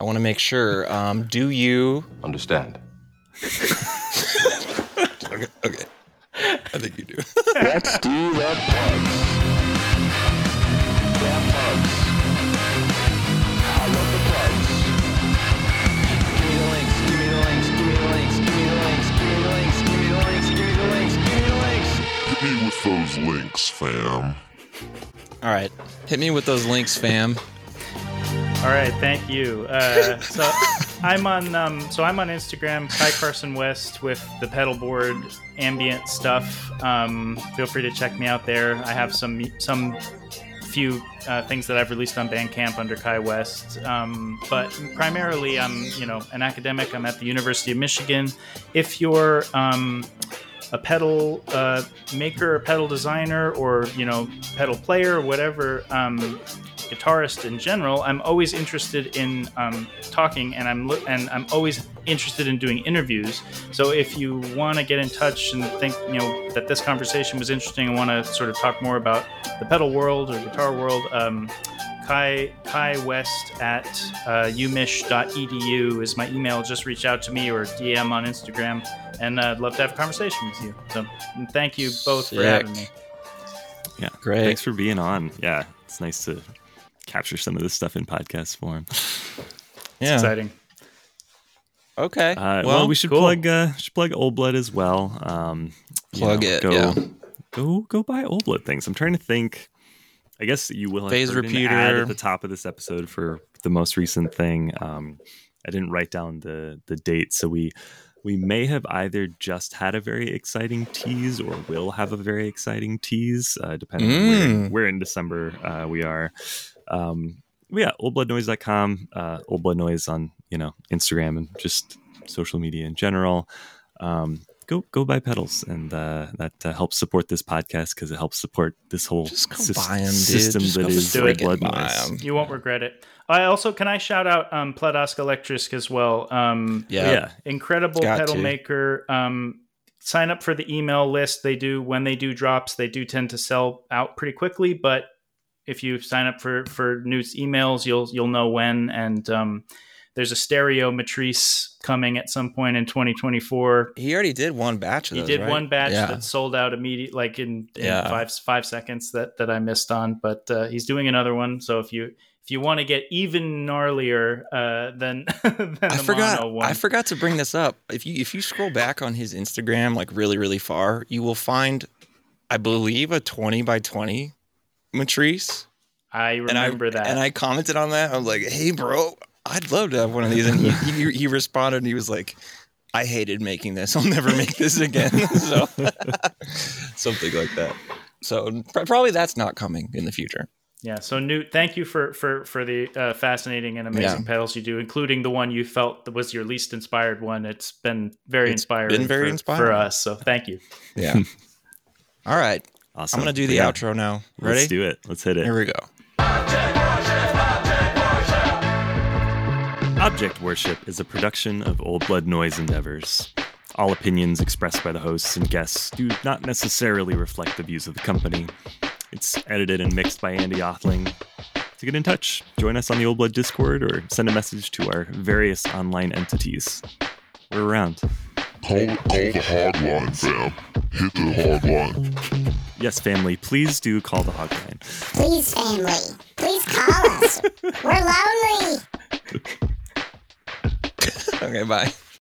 Speaker 1: I want to make sure. Um, do you?
Speaker 7: Understand? [laughs]
Speaker 1: Okay. Okay. I think you do.
Speaker 7: Let's do the
Speaker 8: those links, fam.
Speaker 1: All right. Hit me with those links, fam.
Speaker 3: All right, thank you. Uh, so [laughs] I'm on um, so I'm on Instagram, Kai Carson West with the pedal board ambient stuff. Um, feel free to check me out there. I have some some few uh, things that I've released on Bandcamp under Kai West, um, but primarily I'm you know an academic. I'm at the University of Michigan. If you're um, a pedal uh, maker, a pedal designer, or you know pedal player, or whatever um, guitarist in general, I'm always interested in um, talking, and I'm lo- and I'm always interested in doing interviews. So if you want to get in touch and think you know that this conversation was interesting and want to sort of talk more about the pedal world or guitar world. Um, Kai, Kai West at uh, umich.edu is my email. Just reach out to me or DM on Instagram, and uh, I'd love to have a conversation with you. So, thank you both for having me.
Speaker 2: Yeah.
Speaker 1: Great.
Speaker 2: Thanks for being on. Yeah. It's nice to capture some of this stuff in podcast form.
Speaker 1: Yeah.
Speaker 3: Exciting.
Speaker 1: Okay.
Speaker 2: Uh, well,
Speaker 1: well,
Speaker 2: we should
Speaker 3: cool.
Speaker 2: plug uh, should plug Old Blood as well. Um, you
Speaker 1: Plug
Speaker 2: know,
Speaker 1: it,
Speaker 2: Go,
Speaker 1: yeah.
Speaker 2: go go buy Old Blood things. I'm trying to think. I guess you will have
Speaker 1: Phase repeater.
Speaker 2: at the top of this episode for the most recent thing. Um, I didn't write down the the date, so we we may have either just had a very exciting tease or will have a very exciting tease, uh, depending on where,
Speaker 1: Mm.
Speaker 2: where in December uh, we are. Um, yeah, oldbloodnoise.com, uh, Old Blood Noise on you know Instagram and just social media in general. Um, go go buy pedals, and uh, that uh, helps support this podcast because it helps support this whole
Speaker 1: Just go
Speaker 2: sys-
Speaker 1: buy 'em, dude.
Speaker 2: system
Speaker 1: Just
Speaker 2: that
Speaker 1: go
Speaker 2: is
Speaker 3: do
Speaker 2: Old
Speaker 3: it.
Speaker 2: Blood
Speaker 1: Buy
Speaker 3: You won't regret it. I also can I shout out um, Pladask Elektrisk as well. Um,
Speaker 1: Yeah.
Speaker 2: yeah.
Speaker 3: incredible
Speaker 1: Got
Speaker 3: pedal
Speaker 1: to.
Speaker 3: maker. Um, sign up for the email list. They do when they do drops, they do tend to sell out pretty quickly. But if you sign up for for news emails, you'll you'll know when. And um, there's a stereo Matrise coming at some point in 2024.
Speaker 1: He already did one batch of
Speaker 3: He
Speaker 1: those,
Speaker 3: did
Speaker 1: right?
Speaker 3: one batch
Speaker 1: Yeah.
Speaker 3: that sold out immediate, like in, in
Speaker 1: Yeah.
Speaker 3: five five seconds that that I missed on. But uh, he's doing another one. So if you if you want to get even gnarlier uh, than [laughs] than
Speaker 1: I
Speaker 3: the
Speaker 1: forgot.
Speaker 3: mono one,
Speaker 1: I forgot to bring this up. If you if you scroll back on his Instagram like really really far, you will find, I believe, a twenty by twenty Matrise.
Speaker 3: I
Speaker 1: And I
Speaker 3: remember that.
Speaker 1: And I commented on that. I was like, "Hey, bro, I'd love to have one of these." And he he, he responded. and He was like, "I hated making this. I'll never make this again." [laughs] so [laughs] something like that. So pr- probably that's not coming in the future.
Speaker 3: Yeah. So Newt, thank you for for for the uh, fascinating and amazing
Speaker 1: Yeah.
Speaker 3: pedals you do, including the one you felt that was your least inspired one. It's been very
Speaker 1: It's
Speaker 3: inspiring.
Speaker 1: been very
Speaker 3: for,
Speaker 1: inspiring.
Speaker 3: for us. So thank you. [laughs]
Speaker 1: Yeah. All right.
Speaker 2: Awesome.
Speaker 1: I'm gonna do the
Speaker 2: Yeah.
Speaker 1: outro now. Ready?
Speaker 2: Let's do it. Let's hit it.
Speaker 1: Here we go.
Speaker 2: Object Worship is a production of Old Blood Noise Endeavors. All opinions expressed by the hosts and guests do not necessarily reflect the views of the company. It's edited and mixed by Andy Othling. To get in touch, join us on the Old Blood Discord or send a message to our various online entities. We're around.
Speaker 8: Call, call the hotline, fam. Hit the hotline.
Speaker 2: Yes, family, please do call the hotline.
Speaker 9: Please, family, please call us. We're lonely. [laughs]
Speaker 1: Okay, bye.